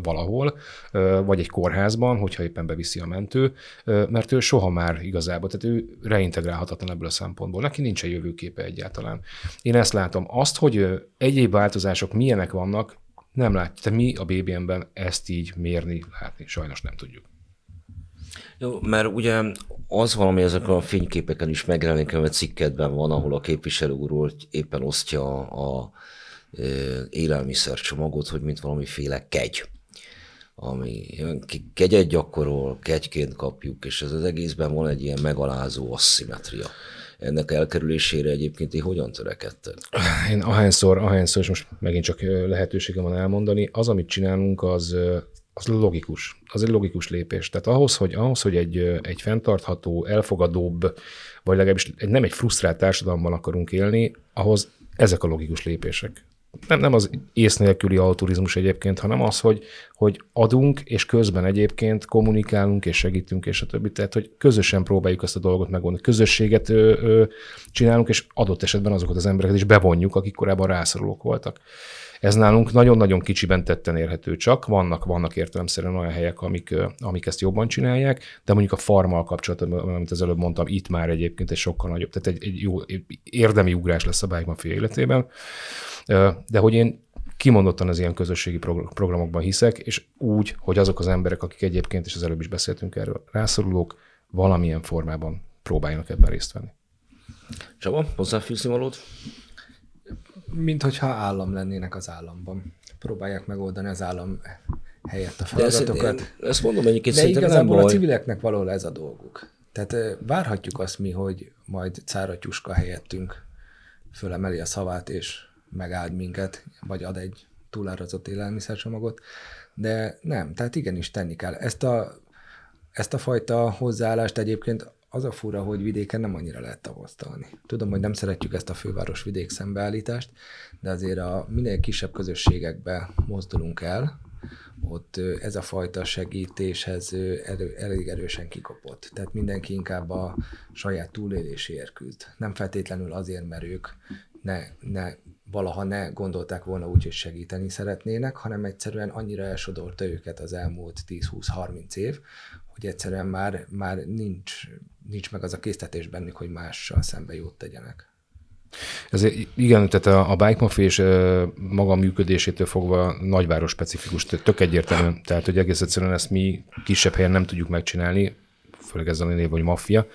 valahol, vagy egy kórházban, hogyha éppen beviszi a mentő, mert ő soha már igazából, tehát ő reintegrálhatatlan ebből a szempontból. Neki egy jövőképe egyáltalán. Én ezt látom. Azt, hogy egyéb változások milyenek vannak, nem látja. Tehát mi a BBM-ben ezt így mérni, látni sajnos nem tudjuk. Jó, mert ugye az valami ezeken a fényképeken is megjelenik, mert cikkedben van, ahol a képviselő úrról éppen osztja a e, élelmiszercsomagot, hogy mint valamiféle kegy ami kegyet gyakorol, kegyként kapjuk, és ez az egészben van egy ilyen megalázó asszimetria ennek elkerülésére egyébként én hogyan törekedtek? Én ahányszor, ahányszor, és most megint csak lehetőségem van elmondani, az, amit csinálunk, az, az logikus. Az egy logikus lépés. Tehát ahhoz, hogy, ahhoz, hogy egy, egy fenntartható, elfogadóbb, vagy legalábbis nem egy frusztrált társadalomban akarunk élni, ahhoz ezek a logikus lépések nem, nem az ész nélküli alturizmus egyébként, hanem az, hogy, hogy adunk, és közben egyébként kommunikálunk, és segítünk, és a többi. Tehát, hogy közösen próbáljuk ezt a dolgot megoldani. Közösséget ö, ö, csinálunk, és adott esetben azokat az embereket is bevonjuk, akik korábban rászorulók voltak. Ez nálunk nagyon-nagyon kicsiben tetten érhető csak, vannak, vannak értelemszerűen olyan helyek, amik, amik ezt jobban csinálják, de mondjuk a farmal kapcsolatban, amit az előbb mondtam, itt már egyébként egy sokkal nagyobb, tehát egy, egy jó érdemi ugrás lesz a Bike Mafia életében. De hogy én kimondottan az ilyen közösségi programokban hiszek, és úgy, hogy azok az emberek, akik egyébként, és az előbb is beszéltünk erről, rászorulók, valamilyen formában próbáljanak ebben részt venni. Csaba, hozzáfűzni valót? Mint hogyha állam lennének az államban. Próbálják megoldani az állam helyett a feladatokat. De ezt, ezt mondom egyébként De igazából a civileknek való ez a dolguk. Tehát várhatjuk azt mi, hogy majd Cáratyuska helyettünk fölemeli a szavát, és megáld minket, vagy ad egy túlárazott élelmiszercsomagot, de nem, tehát igenis tenni kell. Ezt a, ezt a fajta hozzáállást egyébként az a fura, hogy vidéken nem annyira lehet tavasztalni. Tudom, hogy nem szeretjük ezt a főváros-vidék szembeállítást, de azért a minél kisebb közösségekbe mozdulunk el, ott ez a fajta segítéshez elő, elég erősen kikopott. Tehát mindenki inkább a saját túléléséért küzd. Nem feltétlenül azért, mert ők ne, ne, valaha ne gondolták volna úgy, hogy segíteni szeretnének, hanem egyszerűen annyira elsodorta őket az elmúlt 10-20-30 év, hogy egyszerűen már, már nincs, nincs meg az a késztetés bennük, hogy mással szembe jót tegyenek. Ez igen, tehát a, a Bike Mafia és maga működésétől fogva nagyváros specifikus, tök egyértelmű. Tehát, hogy egész egyszerűen ezt mi kisebb helyen nem tudjuk megcsinálni, főleg ezzel a név, hogy maffia.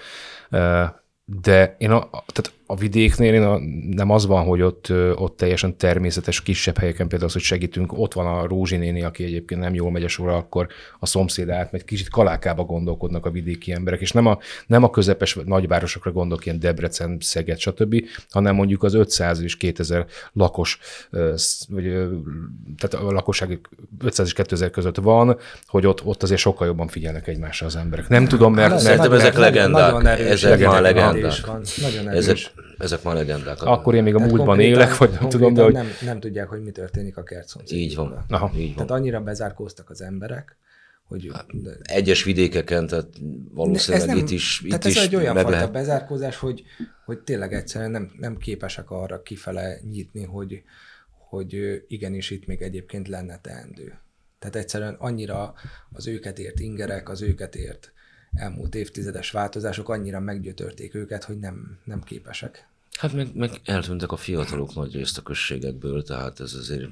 De én a, tehát a vidéknél én a, nem az van, hogy ott, ott teljesen természetes kisebb helyeken például az, hogy segítünk, ott van a Rózsi néni, aki egyébként nem jól megy a sorra, akkor a szomszéd átmegy, kicsit kalákába gondolkodnak a vidéki emberek, és nem a, nem a közepes nagyvárosokra gondolok, ilyen Debrecen, Szeged, stb., hanem mondjuk az 500 és 2000 lakos, vagy, tehát a lakosság 500 és 2000 között van, hogy ott, ott azért sokkal jobban figyelnek egymásra az emberek. Nem tudom, mert... mert Szerintem ezek legendák. Ezek már legendák. Nagyon erős. Ezek már legendák. Akkor én még a Tehát múltban élek, vagy nem tudom, de hogy... Nem, nem tudják, hogy mi történik a kert Így van. Aha. Így van. Tehát annyira bezárkóztak az emberek, hogy... Hát, egyes vidékeken, tehát valószínűleg nem, itt is Tehát itt ez is egy olyan fajta lehet. bezárkózás, hogy, hogy tényleg egyszerűen nem, nem képesek arra kifele nyitni, hogy, hogy igenis itt még egyébként lenne teendő. Tehát egyszerűen annyira az őket ért ingerek, az őket ért elmúlt évtizedes változások annyira meggyötörték őket, hogy nem, nem képesek. Hát meg, meg eltűntek a fiatalok nagy részt a községekből, tehát ez azért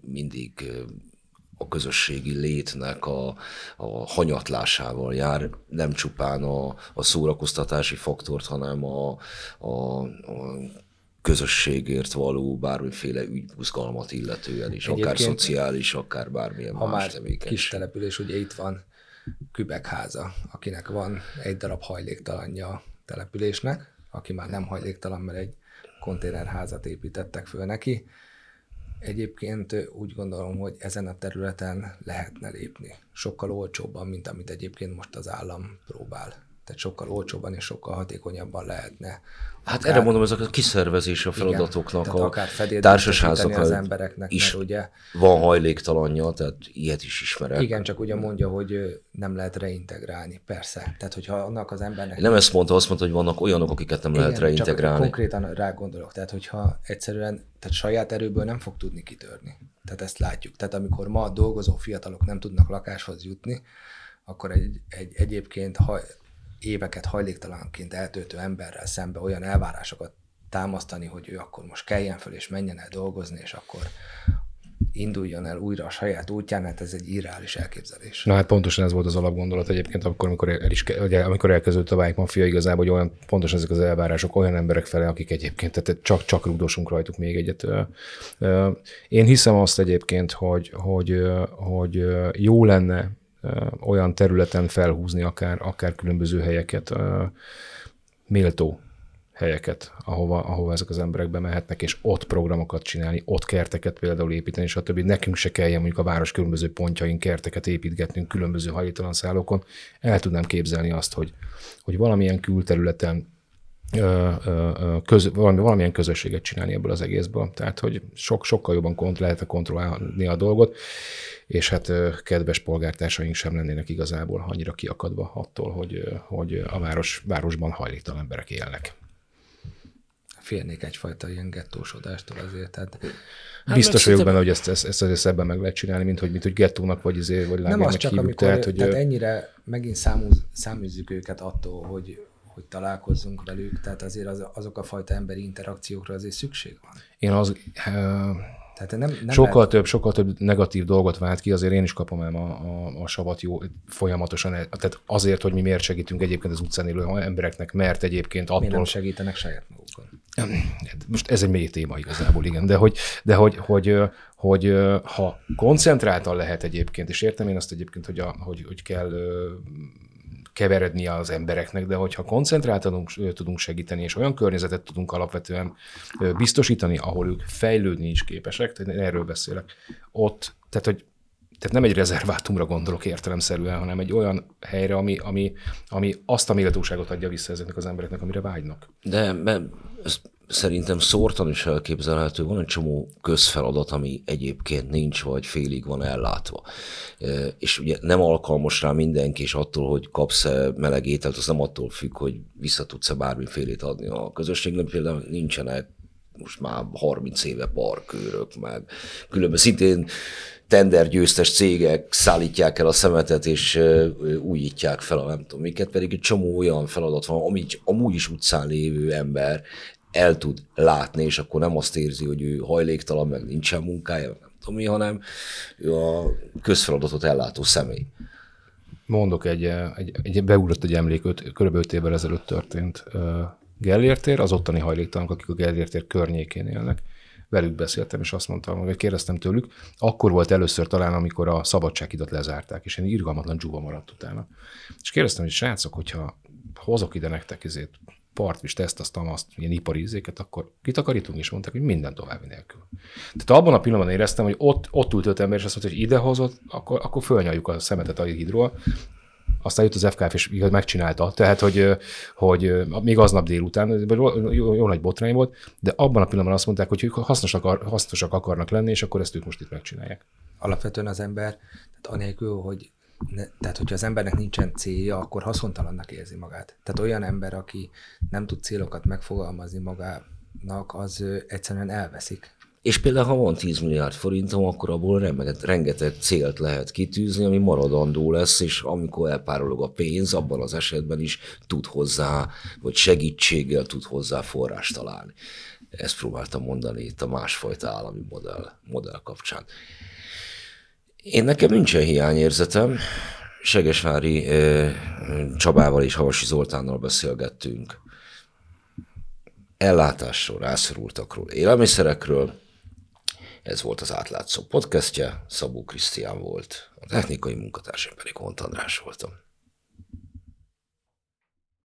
mindig a közösségi létnek a, a hanyatlásával jár, nem csupán a, a szórakoztatási faktort, hanem a, a, a közösségért való bármiféle ügybuzgalmat illetően is, Egyébként, akár szociális, akár bármilyen ha más már tevékenység. kis település, ugye itt van Kübekháza, akinek van egy darab hajléktalanja a településnek, aki már nem hajléktalan, mert egy konténerházat építettek föl neki. Egyébként úgy gondolom, hogy ezen a területen lehetne lépni. Sokkal olcsóbban, mint amit egyébként most az állam próbál. Tehát sokkal olcsóbban és sokkal hatékonyabban lehetne. Hát erre mondom, ezek a kiszervezés a feladatoknak, tehát a akár társaságoknak az embereknek, is mert ugye- van hajléktalanja, tehát ilyet is ismerek. Igen, csak ugye mondja, hogy nem lehet reintegrálni, persze. Tehát, hogyha annak az embernek... Nem ezt mondta, azt mondta, hogy vannak olyanok, akiket nem lehet Igen, reintegrálni. Csak konkrétan rá gondolok. Tehát, hogyha egyszerűen tehát saját erőből nem fog tudni kitörni. Tehát ezt látjuk. Tehát amikor ma dolgozó fiatalok nem tudnak lakáshoz jutni, akkor egy, egy egyébként ha, éveket hajléktalanként eltöltő emberrel szembe olyan elvárásokat támasztani, hogy ő akkor most keljen föl és menjen el dolgozni, és akkor induljon el újra a saját útján, hát ez egy irreális elképzelés. Na hát pontosan ez volt az alapgondolat egyébként, akkor, amikor, el is, ugye, amikor elkezdődött a Vájk Mafia igazából, hogy olyan, pontosan ezek az elvárások olyan emberek fele, akik egyébként tehát csak, csak rúgdosunk rajtuk még egyet. Én hiszem azt egyébként, hogy, hogy, hogy jó lenne olyan területen felhúzni akár, akár különböző helyeket, méltó helyeket, ahova, ahova ezek az emberek bemehetnek, és ott programokat csinálni, ott kerteket például építeni, stb. Nekünk se kelljen mondjuk a város különböző pontjain kerteket építgetnünk különböző hajléktalan szállókon. El tudnám képzelni azt, hogy, hogy valamilyen külterületen köz, valami, valamilyen közösséget csinálni ebből az egészből. Tehát, hogy sok, sokkal jobban kont, lehet kontrollálni a dolgot, és hát kedves polgártársaink sem lennének igazából annyira kiakadva attól, hogy, hogy a város, városban hajléktalan emberek élnek. Félnék egyfajta ilyen gettósodástól azért. Tehát Hát Biztos meg vagyok benne, hogy ezt, ezt, ezt azért szebben meg lehet csinálni, mint hogy, mint hogy gettónak, vagy, izé, vagy nem lágjának az csak, hívjuk. amikor, Tehát, tehát, hogy tehát ennyire megint számúz, száműzzük őket attól, hogy, hogy találkozzunk velük, tehát azért az, azok a fajta emberi interakciókra azért szükség van. én az, ö, Tehát nem, nem sokkal lehet, több, sokkal több negatív dolgot vált ki, azért én is kapom el a, a, a savat jó folyamatosan. Tehát azért, hogy mi miért segítünk egyébként az utcán élő embereknek, mert egyébként mi attól, nem segítenek saját magukon. most ez egy mély téma igazából, igen, de hogy, de hogy, hogy, hogy, hogy ha koncentráltan lehet egyébként, és értem én azt egyébként, hogy, a, hogy, hogy kell ö, keveredni az embereknek, de hogyha koncentráltan tudunk, segíteni, és olyan környezetet tudunk alapvetően biztosítani, ahol ők fejlődni is képesek, tehát erről beszélek, ott, tehát hogy tehát nem egy rezervátumra gondolok értelemszerűen, hanem egy olyan helyre, ami, ami, ami azt a méltóságot adja vissza ezeknek az embereknek, amire vágynak. De mert ez szerintem szórtan is elképzelhető. Van egy csomó közfeladat, ami egyébként nincs, vagy félig van ellátva. És ugye nem alkalmas rá mindenki, és attól, hogy kapsz-e meleg ételt, az nem attól függ, hogy vissza tudsz-e bármifélét adni a közösségnek. Például nincsenek most már 30 éve parkőrök, meg különben szintén tendergyőztes cégek szállítják el a szemetet, és újítják fel a nem tudom miket, pedig egy csomó olyan feladat van, amit amúgy is utcán lévő ember el tud látni, és akkor nem azt érzi, hogy ő hajléktalan, meg nincsen munkája, nem tudom mi, hanem ő a közfeladatot ellátó személy. Mondok egy, eh, egy, egy beugrott egy emlék, öt, kb. 5 évvel ezelőtt történt uh, Gellért tér, az ottani hajléktalanok, akik a Gellért tér környékén élnek. Velük beszéltem, és azt mondtam, vagy kérdeztem tőlük, akkor volt először talán, amikor a szabadsághidat lezárták, és én irgalmatlan dzsuva maradt utána. És kérdeztem, hogy srácok, hogyha hozok ide nektek ezért partvist, ezt, azt, azt, ilyen ipari ízéket, akkor kitakarítunk, és mondták, hogy minden további nélkül. Tehát abban a pillanatban éreztem, hogy ott, ott ült öt ember, és azt mondta, hogy idehozott, akkor, akkor fölnyaljuk a szemetet a hidról, aztán jött az FKF, és megcsinálta. Tehát, hogy, hogy még aznap délután, jó, jó, jó nagy botrány volt, de abban a pillanatban azt mondták, hogy hasznosak, hasznosak akarnak lenni, és akkor ezt ők most itt megcsinálják. Alapvetően az ember, tehát anélkül, hogy tehát hogyha az embernek nincsen célja, akkor haszontalannak érzi magát. Tehát olyan ember, aki nem tud célokat megfogalmazni magának, az egyszerűen elveszik. És például, ha van 10 milliárd forintom, akkor abból rengeteg, rengeteg célt lehet kitűzni, ami maradandó lesz, és amikor elpárolog a pénz, abban az esetben is tud hozzá, vagy segítséggel tud hozzá forrást találni. Ezt próbáltam mondani itt a másfajta állami modell, modell kapcsán. Én nekem nincsen hiányérzetem. Segesvári Csabával és Havasi Zoltánnal beszélgettünk ellátásról, rászorultakról, élelmiszerekről. Ez volt az átlátszó podcastje, Szabó Krisztián volt, a technikai munkatársam pedig Hont András voltam.